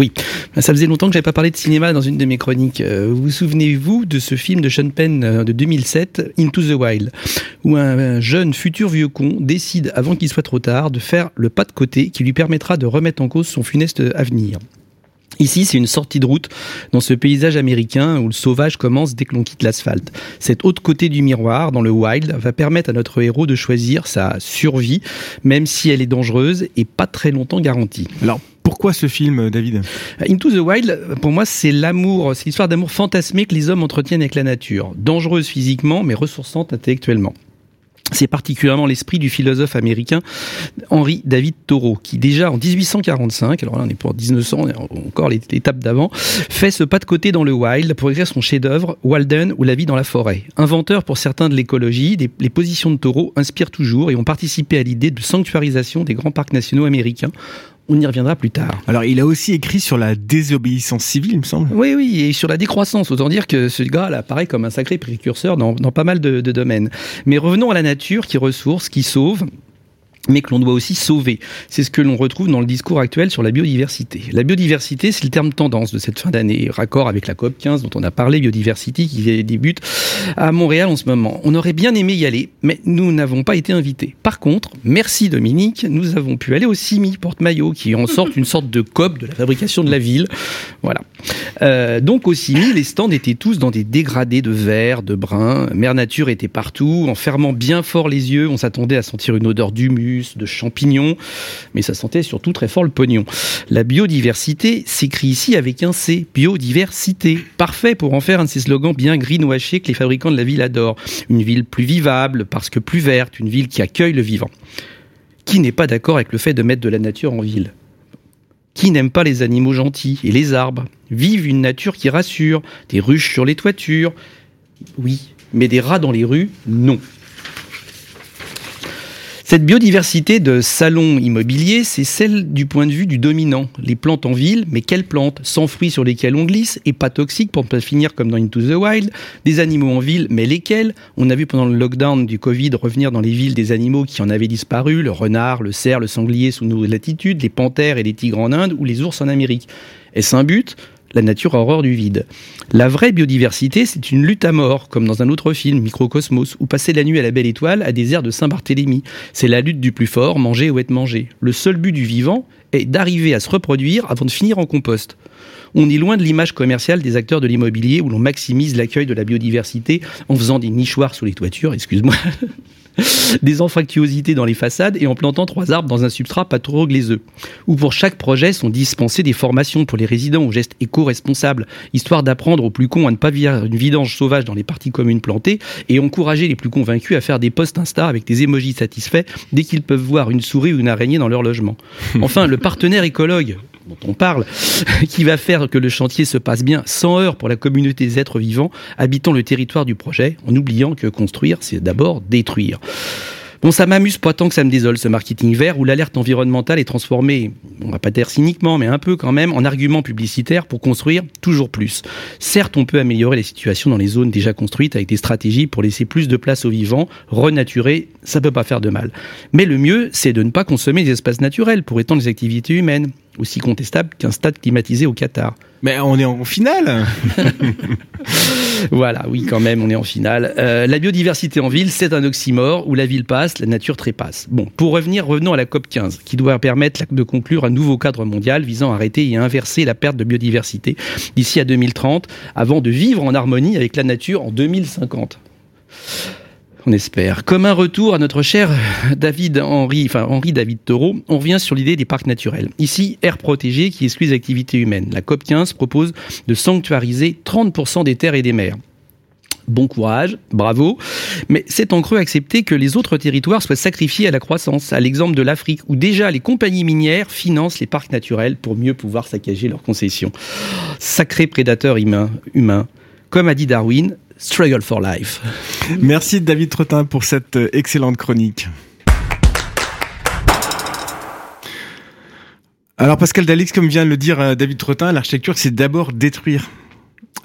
Oui, ça faisait longtemps que j'avais pas parlé de cinéma dans une de mes chroniques. Euh, vous vous souvenez-vous de ce film de Sean Penn de 2007, Into the Wild, où un jeune futur vieux con décide, avant qu'il soit trop tard, de faire le pas de côté qui lui permettra de remettre en cause son funeste avenir. Ici, c'est une sortie de route dans ce paysage américain où le sauvage commence dès que l'on quitte l'asphalte. Cet autre côté du miroir, dans le wild, va permettre à notre héros de choisir sa survie, même si elle est dangereuse et pas très longtemps garantie. Alors, pourquoi ce film, David Into the Wild, pour moi, c'est l'amour, c'est l'histoire d'amour fantasmé que les hommes entretiennent avec la nature. Dangereuse physiquement, mais ressourçante intellectuellement. C'est particulièrement l'esprit du philosophe américain Henri David Thoreau, qui déjà en 1845, alors là on est pour 1900, encore l'étape d'avant, fait ce pas de côté dans le wild pour écrire son chef-d'œuvre Walden ou La vie dans la forêt. Inventeur pour certains de l'écologie, les positions de Thoreau inspirent toujours et ont participé à l'idée de sanctuarisation des grands parcs nationaux américains on y reviendra plus tard. Alors, il a aussi écrit sur la désobéissance civile, il me semble. Oui, oui, et sur la décroissance. Autant dire que ce gars apparaît comme un sacré précurseur dans, pas mal de, de domaines. Mais revenons à la nature qui ressource, qui sauve mais que l'on doit aussi sauver. C'est ce que l'on retrouve dans le discours actuel sur la biodiversité. La biodiversité, c'est le terme tendance de cette fin d'année, raccord avec la COP 15 dont on a parlé, biodiversité qui débute à Montréal en ce moment. On aurait bien aimé y aller, mais nous n'avons pas été invités. Par contre, merci Dominique, nous avons pu aller au CIMI Porte-Maillot, qui en <laughs> sorte une sorte de COP de la fabrication de la ville. Voilà. Euh, donc au CIMI, les stands étaient tous dans des dégradés de vert, de brun. Mère Nature était partout. En fermant bien fort les yeux, on s'attendait à sentir une odeur d'humus de champignons, mais ça sentait surtout très fort le pognon. La biodiversité s'écrit ici avec un C, biodiversité. Parfait pour en faire un de ces slogans bien greenwashés que les fabricants de la ville adorent. Une ville plus vivable parce que plus verte, une ville qui accueille le vivant. Qui n'est pas d'accord avec le fait de mettre de la nature en ville? Qui n'aime pas les animaux gentils et les arbres? Vive une nature qui rassure, des ruches sur les toitures, oui, mais des rats dans les rues, non. Cette biodiversité de salon immobilier, c'est celle du point de vue du dominant. Les plantes en ville, mais quelles plantes? Sans fruits sur lesquels on glisse et pas toxiques pour ne pas finir comme dans Into the Wild. Des animaux en ville, mais lesquels? On a vu pendant le lockdown du Covid revenir dans les villes des animaux qui en avaient disparu, le renard, le cerf, le sanglier sous nos latitudes, les panthères et les tigres en Inde ou les ours en Amérique. Est-ce un but? La nature a horreur du vide. La vraie biodiversité, c'est une lutte à mort, comme dans un autre film, Microcosmos, où passer la nuit à la belle étoile à des airs de Saint-Barthélemy. C'est la lutte du plus fort, manger ou être mangé. Le seul but du vivant est d'arriver à se reproduire avant de finir en compost. On est loin de l'image commerciale des acteurs de l'immobilier où l'on maximise l'accueil de la biodiversité en faisant des nichoirs sous les toitures, excuse-moi, <laughs> <laughs> des anfractuosités dans les façades et en plantant trois arbres dans un substrat pas trop glaiseux. Ou pour chaque projet sont dispensées des formations pour les résidents aux gestes éco-responsables, histoire d'apprendre aux plus cons à ne pas vivre une vidange sauvage dans les parties communes plantées et encourager les plus convaincus à faire des posts Insta avec des émojis satisfaits dès qu'ils peuvent voir une souris ou une araignée dans leur logement. <laughs> Enfin, le partenaire écologue, dont on parle, <laughs> qui va faire que le chantier se passe bien sans heurts pour la communauté des êtres vivants habitant le territoire du projet, en oubliant que construire, c'est d'abord détruire. Bon, ça m'amuse pas tant que ça me désole ce marketing vert où l'alerte environnementale est transformée, on va pas dire cyniquement, mais un peu quand même, en argument publicitaire pour construire toujours plus. Certes, on peut améliorer les situations dans les zones déjà construites avec des stratégies pour laisser plus de place aux vivants, renaturer, ça peut pas faire de mal. Mais le mieux, c'est de ne pas consommer des espaces naturels pour étendre les activités humaines, aussi contestable qu'un stade climatisé au Qatar. Mais on est en finale <laughs> Voilà, oui, quand même, on est en finale. Euh, la biodiversité en ville, c'est un oxymore où la ville passe, la nature trépasse. Bon, pour revenir, revenons à la COP 15, qui doit permettre de conclure un nouveau cadre mondial visant à arrêter et à inverser la perte de biodiversité d'ici à 2030, avant de vivre en harmonie avec la nature en 2050 on espère. Comme un retour à notre cher David Henri, enfin Henri David Thoreau, on revient sur l'idée des parcs naturels. Ici, air protégé qui exclut activités humaines. La COP 15 propose de sanctuariser 30% des terres et des mers. Bon courage, bravo. Mais c'est en creux accepter que les autres territoires soient sacrifiés à la croissance, à l'exemple de l'Afrique, où déjà les compagnies minières financent les parcs naturels pour mieux pouvoir saccager leurs concessions. Sacré prédateur humain. Comme a dit Darwin, Struggle for Life. Merci David Trottin pour cette euh, excellente chronique. Alors Pascal Dalix, comme vient de le dire euh, David Trottin, l'architecture c'est d'abord détruire.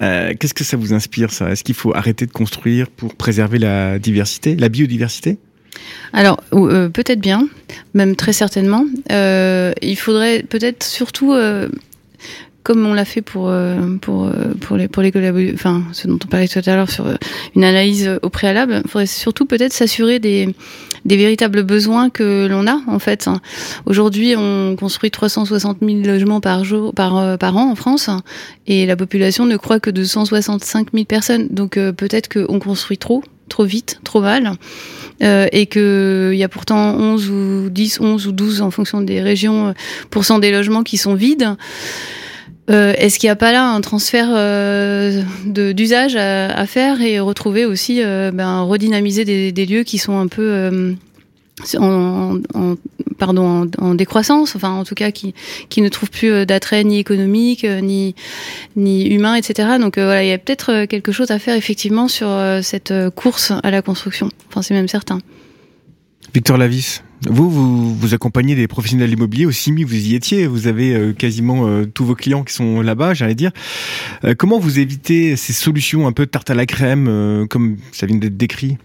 Euh, qu'est-ce que ça vous inspire ça? Est-ce qu'il faut arrêter de construire pour préserver la diversité, la biodiversité? Alors, peut-être bien, même très certainement. il faudrait peut-être surtout comme on l'a fait pour euh, euh, pour les pour les enfin ce dont on parlait tout à l'heure sur euh, une analyse au préalable, il faudrait surtout peut-être s'assurer des des véritables besoins que l'on a en fait. Aujourd'hui, on construit 360 000 logements par jour par par an en France et la population ne croit que de 165 000 personnes. Donc peut-être qu'on construit trop trop vite, trop mal, euh, et qu'il y a pourtant 11 ou 10, 11 ou 12 en fonction des régions, pour cent des logements qui sont vides. Euh, Est-ce qu'il n'y a pas là un transfert euh, d'usage à, à, faire et retrouver aussi, euh, ben, redynamiser des, des, lieux qui sont un peu euh, en, en, pardon, en, en, décroissance, enfin en tout cas qui, qui ne trouvent plus euh, d'attrait ni économique, ni, ni humain, etc. Donc voilà, il y a peut-être quelque chose à faire effectivement sur cette course à la construction. Enfin, c'est même certain. Victor Lavis, vous, vous, vous accompagnez des professionnels immobiliers au CIMI, vous y étiez, vous avez euh, quasiment euh, tous vos clients qui sont là-bas, j'allais dire. Euh, comment vous évitez ces solutions un peu tarte à la crème, comme ça vient d'être décrit?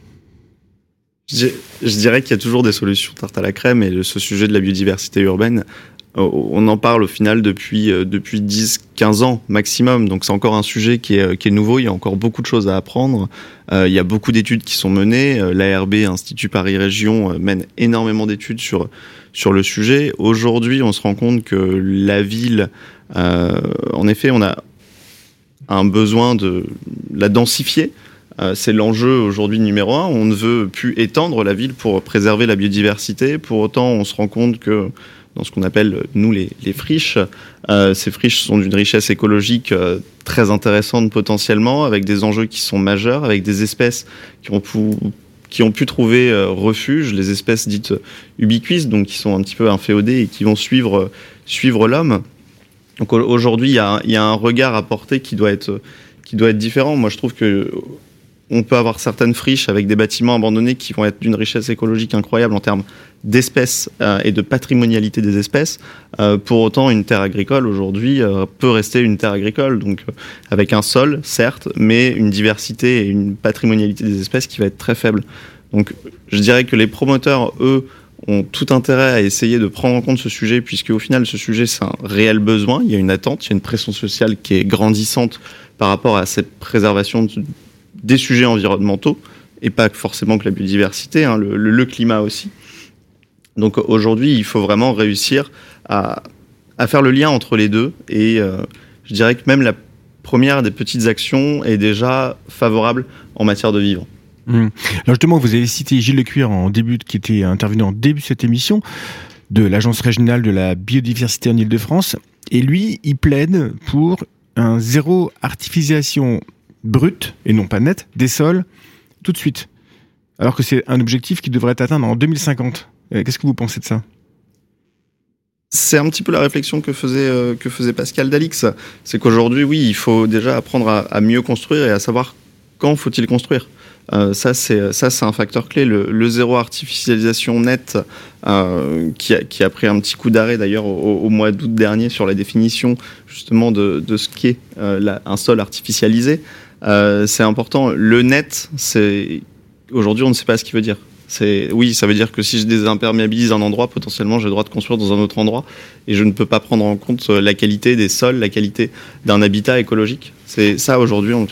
Je, je dirais qu'il y a toujours des solutions tarte à la crème et ce sujet de la biodiversité urbaine on en parle au final depuis, depuis 10-15 ans maximum, donc c'est encore un sujet qui est, qui est, nouveau, il y a encore beaucoup de choses à apprendre, euh, il y a beaucoup d'études qui sont menées, euh, l'ARB, Institut Paris Région, euh, mène énormément d'études sur, sur le sujet. Aujourd'hui, on se rend compte que la ville, en effet, on a un besoin de la densifier, c'est l'enjeu aujourd'hui numéro un. On ne veut plus étendre la ville pour préserver la biodiversité. Pour autant, on se rend compte que dans ce qu'on appelle, nous, les, friches. Euh, ces friches sont d'une richesse écologique euh, très intéressante potentiellement, avec des enjeux qui sont majeurs, avec des espèces qui ont pu, trouver euh, refuge, les espèces dites ubiquistes, donc qui sont un petit peu inféodées et qui vont suivre, l'homme. Donc aujourd'hui, il y, a, y a un regard à porter qui doit être, qui doit être différent. Moi, je trouve que on peut avoir certaines friches avec des bâtiments abandonnés qui vont être d'une richesse écologique incroyable en termes d'espèces euh, et de patrimonialité des espèces. Euh, pour autant, une terre agricole aujourd'hui euh, peut rester une terre agricole, donc avec un sol, certes, mais une diversité et une patrimonialité des espèces qui va être très faible. Donc, je dirais que les promoteurs, eux, ont tout intérêt à essayer de prendre en compte ce sujet, puisque au final, ce sujet, c'est un réel besoin. Il y a une attente, il y a une pression sociale qui est grandissante par rapport à cette préservation des sujets environnementaux, et pas forcément que la biodiversité, hein, le, climat aussi. Donc aujourd'hui, il faut vraiment réussir à, à, faire le lien entre les deux, et euh, je dirais que même la première des petites actions est déjà favorable en matière de vivre. Mmh. Alors justement, vous avez cité Gilles Lecuir en début, qui était intervenu en début de cette émission, de l'Agence régionale de la biodiversité en Ile-de-France, et lui, il plaide pour un zéro artificialisation brut, et non pas net, des sols tout de suite. Alors que c'est un objectif qui devrait être atteint en 2050. Euh, qu'est-ce que vous pensez de ça? C'est un petit peu la réflexion que faisait, euh, que faisait Pascal Dalix. C'est qu'aujourd'hui, oui, il faut déjà apprendre à, mieux construire et à savoir quand faut-il construire. Euh, ça, c'est un facteur clé. Le, zéro artificialisation net, qui, a, qui, a, pris un petit coup d'arrêt d'ailleurs au, mois d'août dernier sur la définition justement de, de ce qu'est un sol artificialisé. C'est important. Le net, c'est aujourd'hui, on ne sait pas ce qu'il veut dire oui, ça veut dire que si je désimperméabilise un endroit, potentiellement j'ai le droit de construire dans un autre endroit et je ne peux pas prendre en compte euh, la qualité des sols, la qualité d'un habitat écologique. C'est ça aujourd'hui, on, ne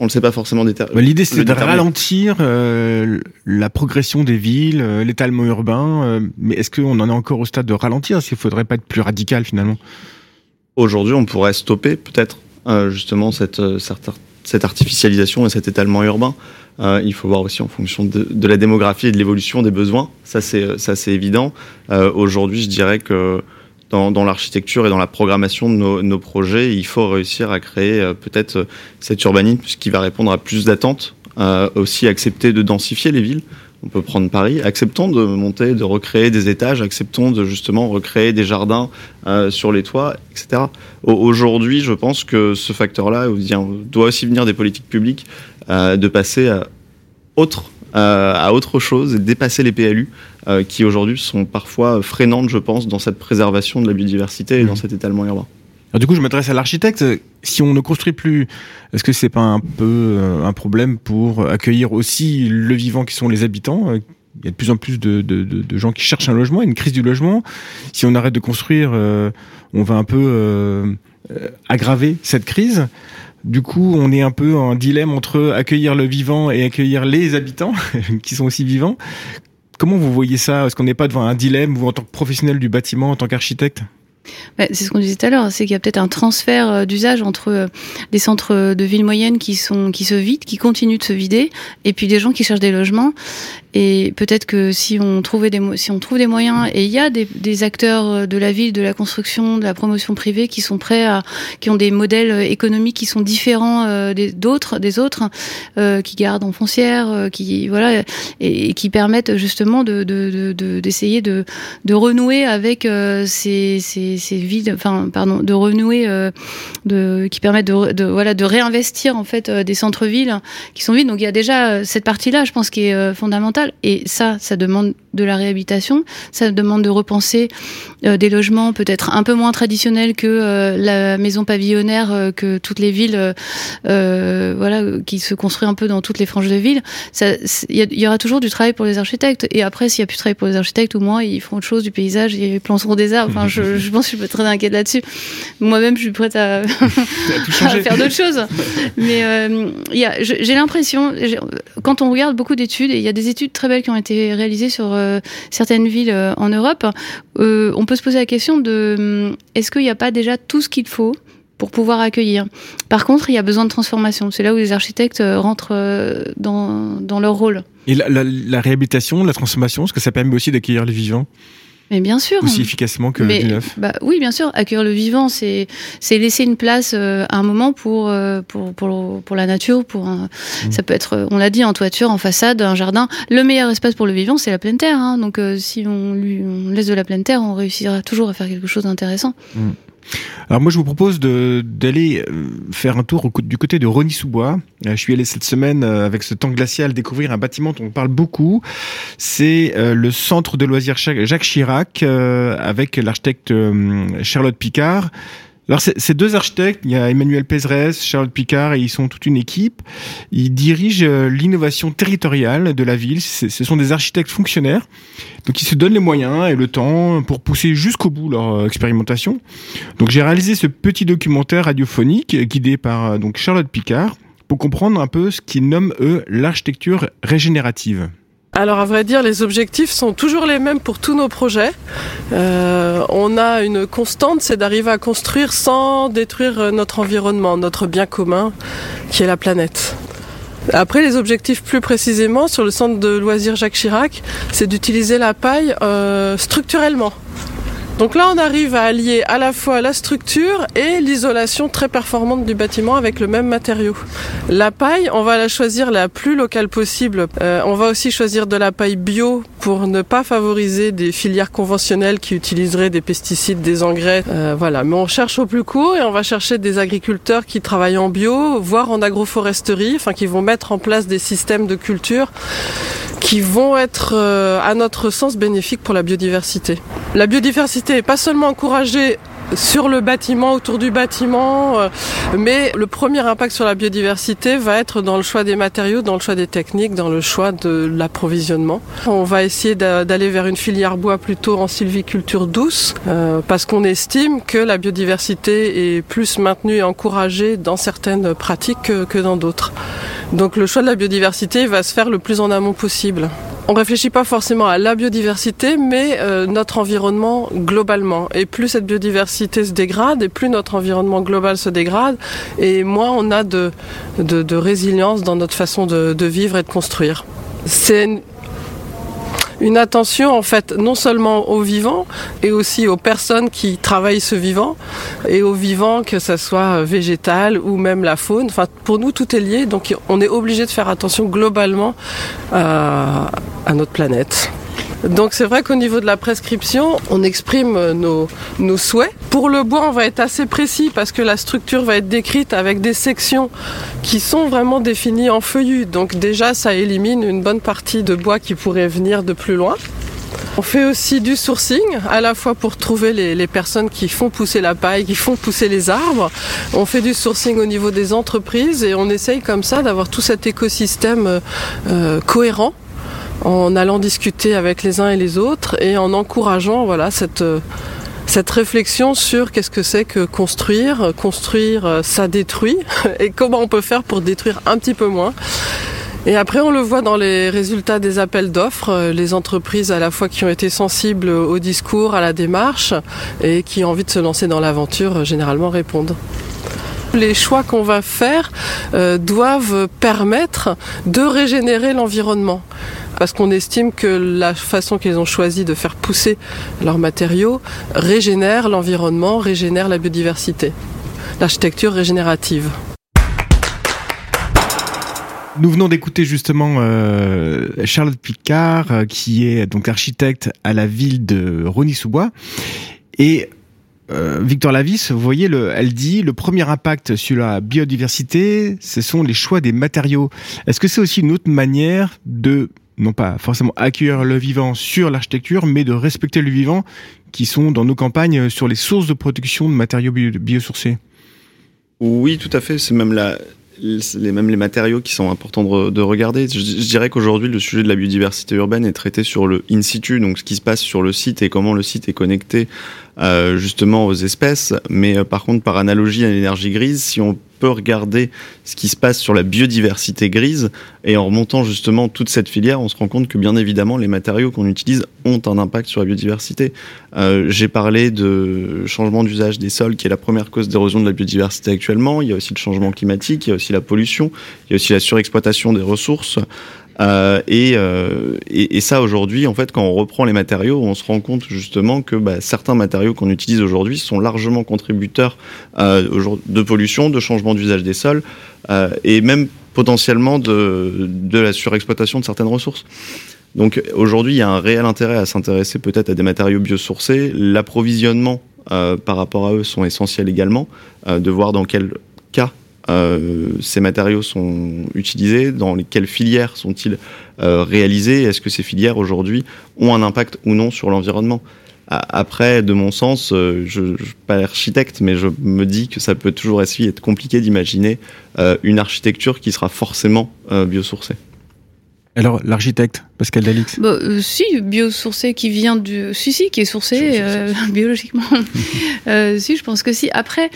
le sait pas forcément déterminer. L'idée c'est de ralentir euh, la progression des villes, euh, l'étalement urbain, mais est-ce qu'on en est encore au stade de ralentir? Est-ce qu'il faudrait pas être plus radical finalement? Aujourd'hui, on pourrait stopper peut-être justement cette, cette artificialisation et cet étalement urbain. Euh, il faut voir aussi en fonction de, la démographie et de l'évolution des besoins. Ça, c'est ça, c'est évident. Euh, aujourd'hui, je dirais que dans, l'architecture et dans la programmation de nos, projets, il faut réussir à créer euh, peut-être cet urbanisme qui va répondre à plus d'attentes. aussi accepter de densifier les villes. On peut prendre Paris. Acceptons de monter, de recréer des étages. Acceptons de justement recréer des jardins sur les toits, etc. Aujourd'hui, je pense que ce facteur-là doit aussi venir des politiques publiques euh, de passer à autre, euh, à autre chose et dépasser les PLU euh, qui aujourd'hui sont parfois freinantes, je pense, dans cette préservation de la biodiversité et dans mmh. cet étalement urbain. Alors, du coup, je m'adresse à l'architecte. Si on ne construit plus, est-ce que c'est pas un peu un problème pour accueillir aussi le vivant qui sont les habitants il y a de plus en plus de, gens qui cherchent un logement, une crise du logement. Si on arrête de construire, on va un peu aggraver cette crise. Du coup, on est un peu en dilemme entre accueillir le vivant et accueillir les habitants <laughs> qui sont aussi vivants. Comment vous voyez ça? Est-ce qu'on n'est pas devant un dilemme, vous en tant que professionnel du bâtiment, en tant qu'architecte? Bah, c'est ce qu'on disait tout à l'heure, c'est qu'il y a peut-être un transfert euh, d'usage entre euh, des centres de villes moyennes qui sont qui se vident, qui continuent de se vider, et puis des gens qui cherchent des logements. Et peut-être que si on trouvait des si on trouve des moyens, et il y a des, acteurs euh, de la ville, de la construction, de la promotion privée qui sont prêts à, qui ont des modèles économiques qui sont différents des d'autres, des autres, qui gardent en foncière, qui voilà, et, qui permettent justement de d'essayer de, de, de, de, renouer avec ces, ces, de renouer, de qui permettent de, voilà de réinvestir en fait des centres-villes qui sont vides. Donc il y a déjà cette partie-là, je pense, qui est fondamentale et ça, ça demande de la réhabilitation, ça demande de repenser euh, des logements peut-être un peu moins traditionnels que euh, la maison pavillonnaire euh, que toutes les villes, voilà, qui se construit un peu dans toutes les franges de ville. Il y, aura toujours du travail pour les architectes. Et après, s'il y a plus de travail pour les architectes, au moins ils feront autre chose du paysage, ils planteront des arbres. Enfin, je, <laughs> je pense que je suis pas très inquiète là-dessus. Moi-même, je suis prête à, <laughs> faire d'autres choses. Mais j'ai l'impression, quand on regarde beaucoup d'études, et il y a des études très belles qui ont été réalisées sur certaines villes euh, en Europe, euh, on peut se poser la question de hum, est-ce qu'il n'y a pas déjà tout ce qu'il faut pour pouvoir accueillir? Par contre, il y a besoin de transformation. C'est là où les architectes rentrent dans, leur rôle. Et la, la, la réhabilitation, la transformation, est-ce que ça permet aussi d'accueillir les vivants? Mais bien sûr. Aussi efficacement que du neuf. Bah, oui, bien sûr. Accueillir le vivant, c'est c'est laisser une place euh, à un moment pour, euh, pour pour pour la nature. Pour un, mmh. ça peut être, on l'a dit, en toiture, en façade, un jardin. Le meilleur espace pour le vivant, c'est la pleine terre. Hein. Donc, euh, si on lui on laisse de la pleine terre, on réussira toujours à faire quelque chose d'intéressant. Mmh. Alors moi je vous propose d'aller euh, faire un tour du côté de Rony-sous-Bois. Euh, je suis allé cette semaine euh, avec ce temps glacial découvrir un bâtiment dont on parle beaucoup. C'est le centre de loisirs Jacques Chirac avec l'architecte Charlotte Picard. Alors ces deux architectes, il y a Emmanuel Pézerès, Charles Picard, et ils sont toute une équipe. Ils dirigent euh, l'innovation territoriale de la ville. Ce sont des architectes fonctionnaires, donc ils se donnent les moyens et le temps pour pousser jusqu'au bout leur euh, expérimentation. Donc j'ai réalisé ce petit documentaire radiophonique guidé par euh, donc Charlotte Picard pour comprendre un peu ce qu'ils nomment eux l'architecture régénérative. Alors à vrai dire, les objectifs sont toujours les mêmes pour tous nos projets. Euh, on a une constante, c'est d'arriver à construire sans détruire notre environnement, notre bien commun, qui est la planète. Après, les objectifs plus précisément sur le centre de loisirs Jacques Chirac, c'est d'utiliser la paille euh, structurellement. Donc là, on arrive à allier à la fois la structure et l'isolation très performante du bâtiment avec le même matériau. La paille, on va la choisir la plus locale possible. Euh, on va aussi choisir de la paille bio pour ne pas favoriser des filières conventionnelles qui utiliseraient des pesticides, des engrais. Euh, voilà, mais on cherche au plus court et on va chercher des agriculteurs qui travaillent en bio, voire en agroforesterie, enfin qui vont mettre en place des systèmes de culture qui vont être, euh, à notre sens, bénéfiques pour la biodiversité. La biodiversité est pas seulement encouragée sur le bâtiment, autour du bâtiment, euh, mais le premier impact sur la biodiversité va être dans le choix des matériaux, dans le choix des techniques, dans le choix de l'approvisionnement. On va essayer d'aller vers une filière bois plutôt en sylviculture douce, euh, parce qu'on estime que la biodiversité est plus maintenue et encouragée dans certaines pratiques que, que dans d'autres. Donc le choix de la biodiversité va se faire le plus en amont possible. On réfléchit pas forcément à la biodiversité, mais euh, notre environnement globalement. Et plus cette biodiversité se dégrade, et plus notre environnement global se dégrade, et moins on a de, résilience dans notre façon de, vivre et de construire. Une attention en fait non seulement aux vivants et aussi aux personnes qui travaillent ce vivant et aux vivants que ce soit végétal ou même la faune. Enfin pour nous tout est lié donc on est obligé de faire attention globalement à, à notre planète. Donc c'est vrai qu'au niveau de la prescription, on exprime nos, nos, souhaits. Pour le bois, on va être assez précis parce que la structure va être décrite avec des sections qui sont vraiment définies en feuillus. Donc déjà, ça élimine une bonne partie de bois qui pourrait venir de plus loin. On fait aussi du sourcing, à la fois pour trouver les, personnes qui font pousser la paille, qui font pousser les arbres. On fait du sourcing au niveau des entreprises et on essaye comme ça d'avoir tout cet écosystème euh, cohérent en allant discuter avec les uns et les autres et en encourageant voilà cette cette réflexion sur qu'est-ce que c'est que construire, construire ça détruit <laughs> et comment on peut faire pour détruire un petit peu moins. Et après, on le voit dans les résultats des appels d'offres, les entreprises à la fois qui ont été sensibles au discours, à la démarche et qui ont envie de se lancer dans l'aventure, généralement répondent les choix qu'on va faire euh, doivent permettre de régénérer l'environnement parce qu'on estime que la façon qu'ils ont choisi de faire pousser leurs matériaux régénère l'environnement, régénère la biodiversité. L'architecture régénérative. Nous venons d'écouter justement euh, Charlotte Picard, euh, qui est donc architecte à la ville de Rony-sous-Bois. Et euh, Victor Lavis, vous voyez, le, elle dit le premier impact sur la biodiversité, ce sont les choix des matériaux. Est-ce que c'est aussi une autre manière de non pas forcément accueillir le vivant sur l'architecture, mais de respecter le vivant qui sont dans nos campagnes sur les sources de production de matériaux biosourcés. Oui, tout à fait. C'est même les, même les matériaux qui sont importants de, de regarder. Je, je dirais qu'aujourd'hui, le sujet de la biodiversité urbaine est traité sur le in situ, donc ce qui se passe sur le site et comment le site est connecté euh, justement aux espèces. Mais euh, par contre, par analogie à l'énergie grise, si on regarder ce qui se passe sur la biodiversité grise et en remontant justement toute cette filière, on se rend compte que bien évidemment les matériaux qu'on utilise ont un impact sur la biodiversité. Euh, J'ai parlé de changement d'usage des sols qui est la première cause d'érosion de la biodiversité actuellement. Il y a aussi le changement climatique, il y a aussi la pollution, il y a aussi la surexploitation des ressources. Euh, et, euh, et, ça aujourd'hui, en fait, quand on reprend les matériaux, on se rend compte justement que bah, certains matériaux qu'on utilise aujourd'hui sont largement contributeurs euh, de pollution, de changement d'usage des sols et même potentiellement de, de la surexploitation de certaines ressources. Donc aujourd'hui, il y a un réel intérêt à s'intéresser peut-être à des matériaux biosourcés. L'approvisionnement par rapport à eux sont essentiels également, de voir dans quel cas euh, ces matériaux sont utilisés, dans quelles filières sont-ils euh, réalisés, est-ce que ces filières aujourd'hui ont un impact ou non sur l'environnement? Après, de mon sens, euh, je ne suis pas architecte, mais je me dis que ça peut toujours être compliqué d'imaginer euh, une architecture qui sera forcément euh, biosourcée. Alors, l'architecte, Pascal Dalix? Bah, euh, Si, biosourcé qui vient du... Si, si, qui est sourcé euh, <laughs> biologiquement. <laughs> euh, si, je pense que si. Après,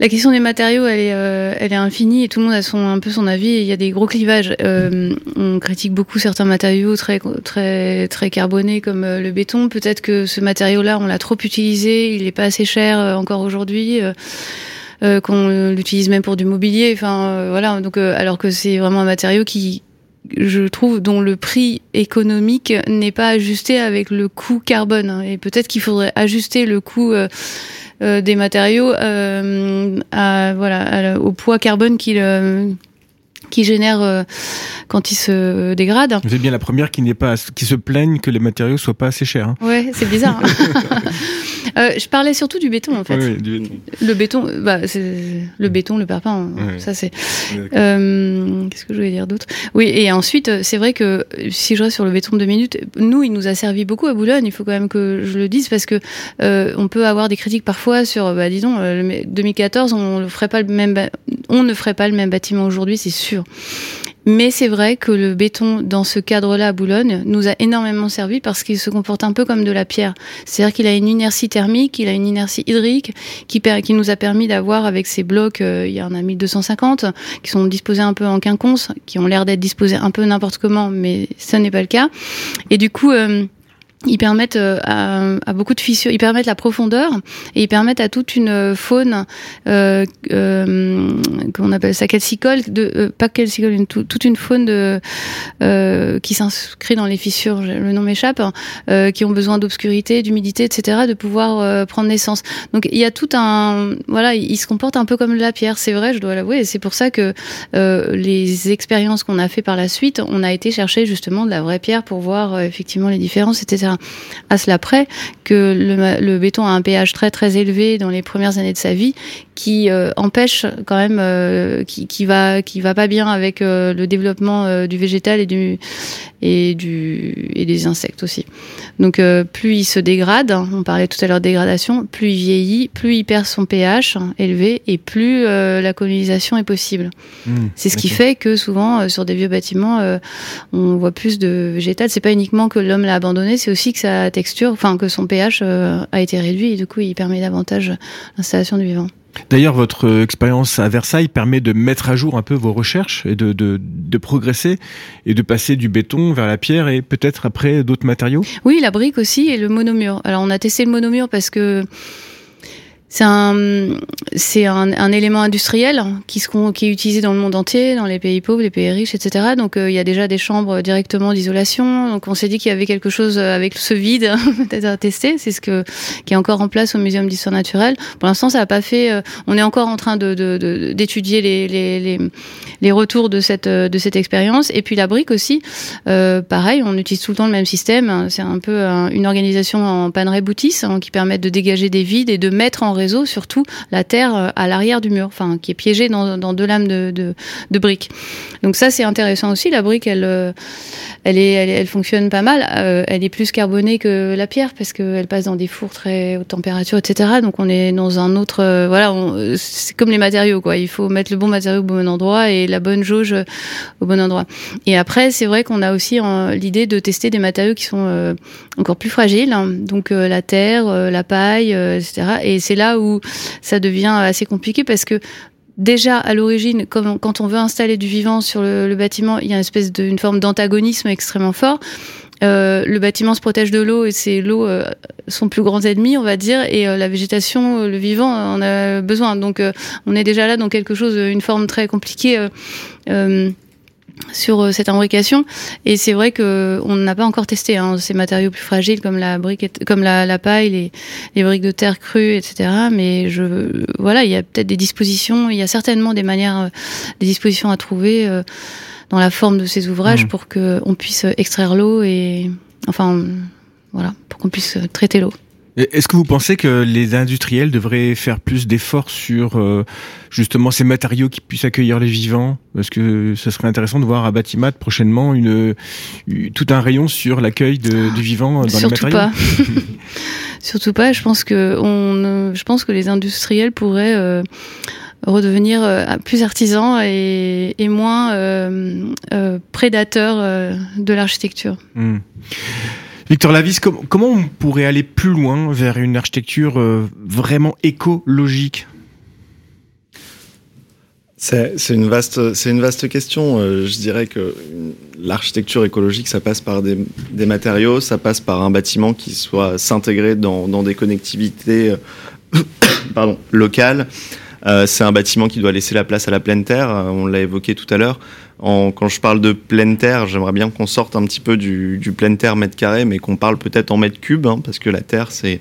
la question des matériaux, elle est, euh, elle est infinie et tout le monde a son, un peu son avis. Et il y a des gros clivages. Euh, on critique beaucoup certains matériaux très, très, très carbonés comme euh, le béton. Peut-être que ce matériau-là, on l'a trop utilisé, il n'est pas assez cher euh, encore aujourd'hui. Euh, qu'on l'utilise même pour du mobilier. Enfin, voilà. Donc, alors que c'est vraiment un matériau qui je trouve, dont le prix économique n'est pas ajusté avec le coût carbone. Et peut-être qu'il faudrait ajuster le coût euh, euh, des matériaux euh, voilà, au poids carbone qu'il qui génère euh, quand ils se dégradent. Vous êtes bien la première qui n'est pas qui se plaigne que les matériaux soient pas assez chers. Hein. Ouais, c'est bizarre. Hein. <laughs> euh, je parlais surtout du béton en fait. Oui, du béton. Le béton, bah, le béton, le parpaing, ouais. ça c'est. Euh, Qu'est-ce que je voulais dire d'autre? Oui, et ensuite c'est vrai que si je reste sur le béton de deux minutes, nous il nous a servi beaucoup à Boulogne. Il faut quand même que je le dise parce que on peut avoir des critiques parfois sur, bah, disons, 2014, on ne ferait pas le même, on ne ferait pas le même bâtiment aujourd'hui, c'est sûr. Mais c'est vrai que le béton, dans ce cadre-là à Boulogne, nous a énormément servi parce qu'il se comporte un peu comme de la pierre. C'est-à-dire qu'il a une inertie thermique, il a une inertie hydrique qui, nous a permis d'avoir avec ces blocs, euh, il y en a 1250, qui sont disposés un peu en quinconce, qui ont l'air d'être disposés un peu n'importe comment, mais ça n'est pas le cas. Et du coup... Euh, ils permettent euh, à, à, beaucoup de fissures, ils permettent la profondeur et ils permettent à toute une faune, euh, euh, qu'on appelle ça calcicole, de, euh, pas calcicole, toute une faune de, euh, qui s'inscrit dans les fissures, le nom m'échappe, euh, qui ont besoin d'obscurité, d'humidité, etc., de pouvoir prendre naissance. Donc il y a tout un, voilà, ils se comportent un peu comme la pierre, c'est vrai, je dois l'avouer, et c'est pour ça que les expériences qu'on a fait par la suite, on a été chercher justement de la vraie pierre pour voir effectivement les différences, etc à cela près que le, le, béton a un pH très très élevé dans les premières années de sa vie, qui euh, empêche quand même, euh, qui, qui, va qui va pas bien avec euh, le développement du végétal et du et du et des insectes aussi. Donc plus il se dégrade, on parlait tout à l'heure de dégradation, plus il vieillit, plus il perd son pH élevé et plus la colonisation est possible. Mmh, C'est ce okay. qui fait que souvent sur des vieux bâtiments, on voit plus de végétal. C'est pas uniquement que l'homme l'a abandonné, c'est aussi que sa texture, enfin que son pH a été réduit et du coup il permet davantage l'installation du vivant. D'ailleurs, votre expérience à Versailles permet de mettre à jour un peu vos recherches et de, de, de progresser et de passer du béton vers la pierre et peut-être après d'autres matériaux? Oui, la brique aussi et le monomure. Alors, on a testé le monomure parce que c'est un, c'est un, un, élément industriel qui, se, qui est utilisé dans le monde entier, dans les pays pauvres, les pays riches, etc. Donc euh, il y a déjà des chambres directement d'isolation. Donc on s'est dit qu'il y avait quelque chose avec ce vide <laughs> peut-être à tester. C'est ce que qui est encore en place au Muséum d'histoire naturelle. Pour l'instant, ça n'a pas fait. Euh, on est encore en train de, d'étudier les, les, les, les, retours de cette de cette expérience. Et puis la brique aussi, euh, pareil, on utilise tout le temps le même système. C'est un peu une organisation en pannerai boutis hein, qui permet de dégager des vides et de mettre en réseau, surtout la terre à l'arrière du mur, enfin qui est piégée dans, deux lames de, briques. Donc ça c'est intéressant aussi. La brique, elle, est, elle, fonctionne pas mal. Euh, elle est plus carbonée que la pierre parce qu'elle passe dans des fours très haute température, etc. Donc on est dans un autre, euh, voilà, c'est comme les matériaux quoi. Il faut mettre le bon matériau au bon endroit et la bonne jauge au bon endroit. Et après c'est vrai qu'on a aussi l'idée de tester des matériaux qui sont euh, encore plus fragiles, hein. donc la terre, la paille, etc. Et c'est là où ça devient assez compliqué parce que déjà à l'origine, quand on veut installer du vivant sur le, bâtiment, il y a une espèce d'une forme d'antagonisme extrêmement fort. Euh, le bâtiment se protège de l'eau et c'est l'eau euh, son plus grand ennemi, on va dire, et euh, la végétation, le vivant en a besoin. Donc on est déjà là dans quelque chose, une forme très compliquée sur cette imbrication. Et c'est vrai que on n'a pas encore testé hein, ces matériaux plus fragiles comme la brique comme la, la paille les, les, briques de terre crue etc mais je voilà il y a peut-être des dispositions il y a certainement des manières des dispositions à trouver euh, dans la forme de ces ouvrages mmh. pour que on puisse extraire l'eau et enfin voilà pour qu'on puisse traiter l'eau est-ce que vous pensez que les industriels devraient faire plus d'efforts sur euh, justement ces matériaux qui puissent accueillir les vivants? Parce que ce serait intéressant de voir à Batimat prochainement une, une tout un rayon sur l'accueil du vivant dans Surtout les matériaux. Pas. <laughs> Surtout pas. Je pense que on, je pense que les industriels pourraient euh, redevenir euh, plus artisans et, et moins euh, euh, prédateurs de l'architecture. Mmh. Victor Lavis, com comment on pourrait aller plus loin vers une architecture euh, vraiment écologique? C'est une vaste, c'est une vaste question. Euh, je dirais que l'architecture écologique, ça passe par des, matériaux, ça passe par un bâtiment qui soit s'intégrer dans, des connectivités, euh, <coughs> locales. C'est un bâtiment qui doit laisser la place à la pleine terre. on l'a évoqué tout à l'heure. quand je parle de pleine terre, j'aimerais bien qu'on sorte un petit peu du, pleine terre mètre carré, mais qu'on parle peut-être en mètre cube, hein, parce que la terre, c'est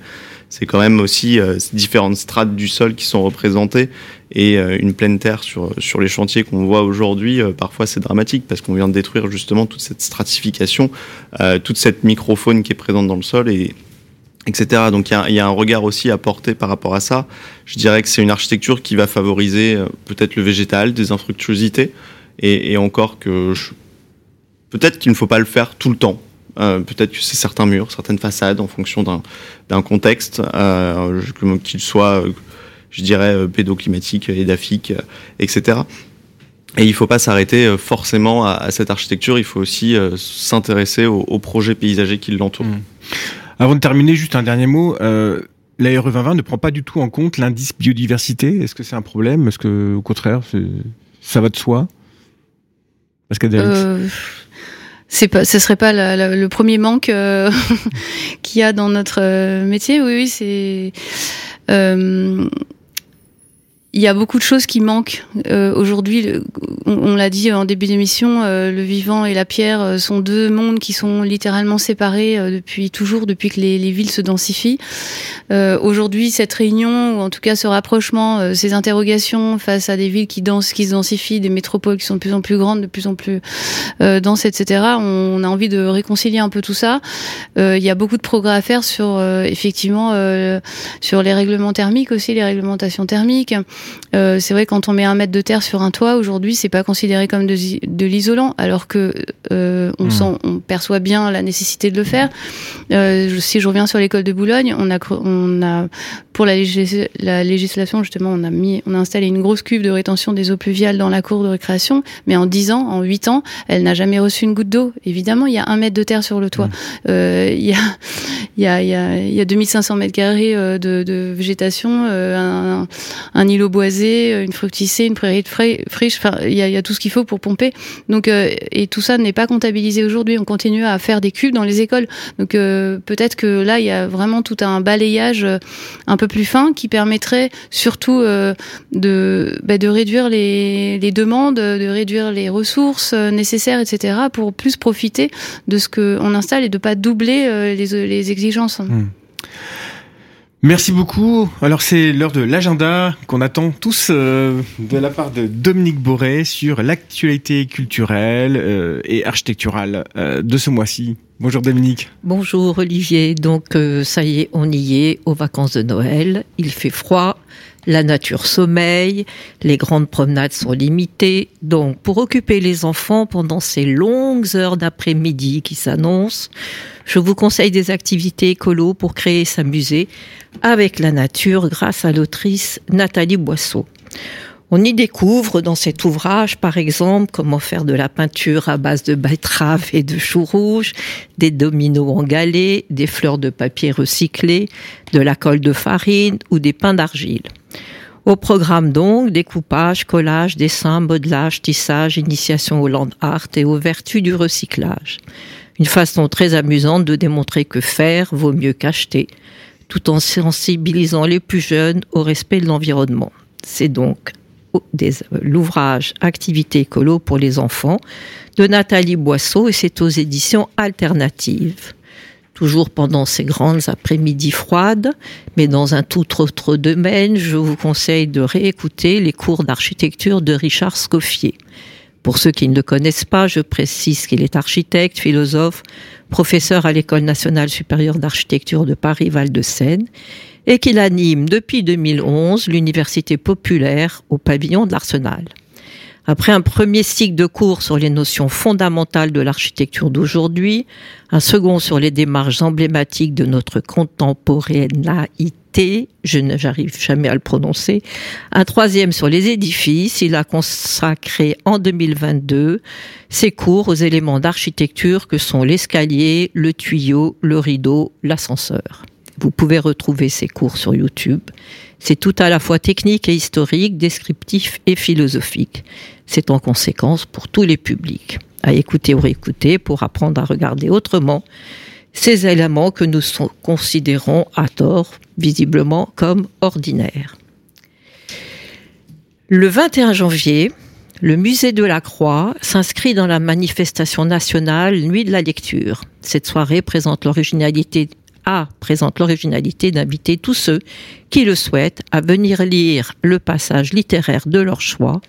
quand même aussi euh, différentes strates du sol qui sont représentées et euh, une pleine terre sur les chantiers qu'on voit aujourd'hui euh, parfois c'est dramatique parce qu'on vient de détruire justement toute cette stratification toute cette microfaune qui est présente dans le sol et etc. Donc il y a, y a, un regard aussi à porter par rapport à ça. Je dirais que c'est une architecture qui va favoriser peut-être le végétal, des infructuosités, et, et encore que peut-être qu'il ne faut pas le faire tout le temps. Euh, peut-être que c'est certains murs, certaines façades en fonction d'un contexte, euh, qu'il soit, euh, je dirais, euh, pédoclimatique, édaphique, etc. Et il ne faut pas s'arrêter forcément à, à, cette architecture, il faut aussi s'intéresser aux, aux, projets paysagers qui l'entourent. Mmh. Avant de terminer, juste un dernier mot. Euh, la RE 2020 ne prend pas du tout en compte l'indice biodiversité. Est-ce que c'est un problème? Est-ce que, au contraire, ça va de soi? Que euh, c'est pas, ce serait pas le premier manque euh, <laughs> qu'il y a dans notre euh, métier. Oui, oui, c'est. Il y a beaucoup de choses qui manquent euh, aujourd'hui. On, l'a dit en début d'émission, euh, le vivant et la pierre euh, sont deux mondes qui sont littéralement séparés euh, depuis toujours, depuis que les, les villes se densifient. Euh, aujourd'hui, cette réunion, ou en tout cas ce rapprochement, ces interrogations face à des villes qui dansent, qui se densifient, des métropoles qui sont de plus en plus grandes, de plus en plus denses, etc. On, on, a envie de réconcilier un peu tout ça. il y a beaucoup de progrès à faire sur effectivement sur les règlements thermiques aussi, les réglementations thermiques. Euh, c'est vrai quand on met un mètre de terre sur un toit aujourd'hui, c'est pas considéré comme de, de l'isolant, alors que euh, on, mmh. sent, on perçoit bien la nécessité de le faire. Euh, si je reviens sur l'école de Boulogne, on a, on a pour la, légis la, législation justement, on a mis, on a installé une grosse cuve de rétention des eaux pluviales dans la cour de récréation, mais en 10 ans, en 8 ans, elle n'a jamais reçu une goutte d'eau. Évidemment, il y a un mètre de terre sur le toit. Mmh. Euh, il y a, il y a, il y a, il y a 2500 mètres carrés de, de végétation, un, un îlot boisé, une fructicée, une prairie de friche. Enfin, il y a, tout ce qu'il faut pour pomper. Donc, euh, et tout ça n'est pas comptabilisé aujourd'hui. On continue à faire des cubes dans les écoles. Donc, euh, peut-être que là, il y a vraiment tout un balayage euh, un peu plus fin qui permettrait surtout euh, de, bah, de réduire les, demandes, de réduire les ressources euh, nécessaires, etc., pour plus profiter de ce qu'on installe et de pas doubler euh, les, exigences. Mmh. Merci beaucoup. Alors c'est l'heure de l'agenda qu'on attend tous euh, de la part de Dominique Boré sur l'actualité culturelle euh, et architecturale euh, de ce mois-ci. Bonjour Dominique. Bonjour Olivier. Donc ça y est, on y est aux vacances de Noël. Il fait froid, la nature sommeille, les grandes promenades sont limitées. Donc pour occuper les enfants pendant ces longues heures d'après-midi qui s'annoncent, je vous conseille des activités écolo pour créer et s'amuser avec la nature grâce à l'autrice Nathalie Boisseau. On y découvre dans cet ouvrage, par exemple, comment faire de la peinture à base de betteraves et de choux rouges, des dominos en galets, des fleurs de papier recyclées, de la colle de farine ou des pains d'argile. Au programme donc, découpage, collage, dessin, modelage, tissage, initiation au land art et aux vertus du recyclage. Une façon très amusante de démontrer que faire vaut mieux qu'acheter, tout en sensibilisant les plus jeunes au respect de l'environnement. C'est donc l'ouvrage Activité écolo pour les enfants de Nathalie Boisseau et c'est aux éditions alternatives. Toujours pendant ces grandes après-midi froides, mais dans un tout autre domaine, je vous conseille de réécouter les cours d'architecture de Richard Scoffier. Pour ceux qui ne le connaissent pas, je précise qu'il est architecte, philosophe, professeur à l'École nationale supérieure d'architecture de Paris-Val-de-Seine et qu'il anime depuis 2011 l'Université populaire au pavillon de l'Arsenal. Après un premier cycle de cours sur les notions fondamentales de l'architecture d'aujourd'hui, un second sur les démarches emblématiques de notre contemporanéité, je n'arrive jamais à le prononcer, un troisième sur les édifices, il a consacré en 2022 ses cours aux éléments d'architecture que sont l'escalier, le tuyau, le rideau, l'ascenseur. Vous pouvez retrouver ces cours sur YouTube. C'est tout à la fois technique et historique, descriptif et philosophique. C'est en conséquence pour tous les publics. À écouter ou réécouter pour apprendre à regarder autrement ces éléments que nous considérons à tort, visiblement, comme ordinaires. Le 21 janvier, le musée de la Croix s'inscrit dans la manifestation nationale Nuit de la lecture. Cette soirée présente l'originalité présente l'originalité d'inviter tous ceux qui le souhaitent à venir lire le passage littéraire de leur choix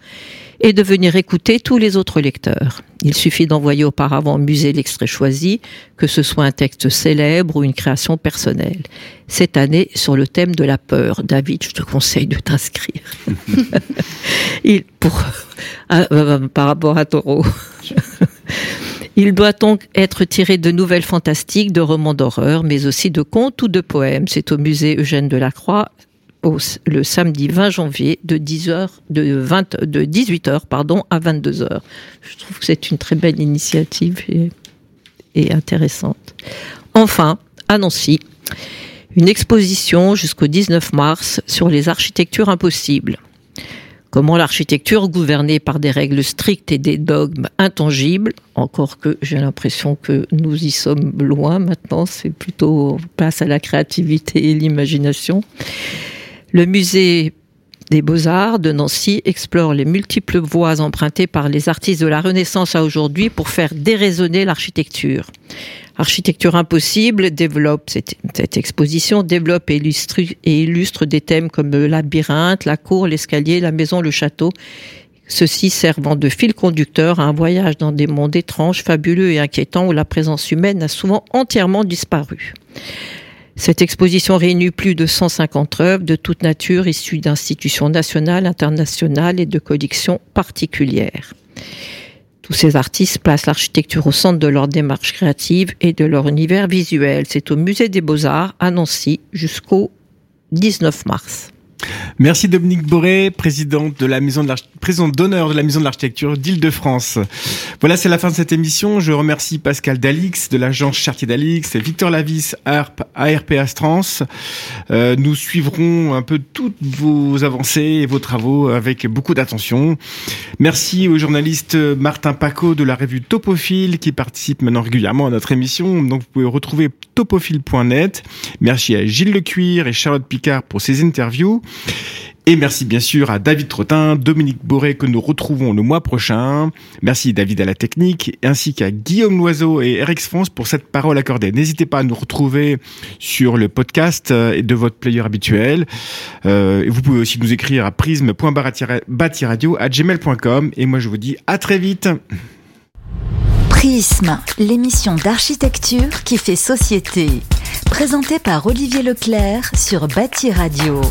et de venir écouter tous les autres lecteurs. Il suffit d'envoyer auparavant au musée l'extrait choisi, que ce soit un texte célèbre ou une création personnelle. Cette année, sur le thème de la peur, David, je te conseille de t'inscrire. <laughs> Il, pour, euh, euh, par rapport à Taureau. <laughs> Il doit donc être tiré de nouvelles fantastiques, de romans d'horreur, mais aussi de contes ou de poèmes. C'est au musée Eugène Delacroix le samedi 20 janvier de 10h, de, 20, de 18h pardon, à 22h. Je trouve que c'est une très belle initiative et, intéressante. Enfin, à Nancy, une exposition jusqu'au 19 mars sur les architectures impossibles. Comment l'architecture, gouvernée par des règles strictes et des dogmes intangibles, encore que j'ai l'impression que nous y sommes loin maintenant, c'est plutôt place à la créativité et l'imagination, le musée des beaux-arts de Nancy explore les multiples voies empruntées par les artistes de la Renaissance à aujourd'hui pour faire déraisonner l'architecture. Architecture impossible développe, cette, exposition développe et illustre, et illustre des thèmes comme le labyrinthe, la cour, l'escalier, la maison, le château, ceci servant de fil conducteur à un voyage dans des mondes étranges, fabuleux et inquiétants où la présence humaine a souvent entièrement disparu. Cette exposition réunit plus de 150 œuvres de toute nature issues d'institutions nationales, internationales et de collections particulières. Tous ces artistes placent l'architecture au centre de leur démarche créative et de leur univers visuel. C'est au Musée des Beaux-Arts à Nancy jusqu'au 19 mars. Merci Dominique Boré, président de la maison de d'honneur de la maison de l'architecture d'Île-de-France. Voilà, c'est la fin de cette émission. Je remercie Pascal Dalix de l'agence Chartier Dalix et Victor Lavis, ARP, ARP Astrans. Euh, nous suivrons un peu toutes vos avancées et vos travaux avec beaucoup d'attention. Merci au journaliste Martin Paco de la revue Topophile qui participe maintenant régulièrement à notre émission. Donc vous pouvez retrouver topophile.net. Merci à Gilles Lecuir et Charlotte Picard pour ces interviews. Et merci bien sûr à David Trottin, Dominique Boré que nous retrouvons le mois prochain. Merci David à la technique, ainsi qu'à Guillaume Loiseau et Eric France pour cette parole accordée. N'hésitez pas à nous retrouver sur le podcast euh, de votre player habituel. Euh, vous pouvez aussi nous écrire à prisme.batiradio.gmail.com et moi je vous dis à très vite. Prisme, l'émission d'architecture qui fait société. Présentée par Olivier Leclerc sur Bâti Radio.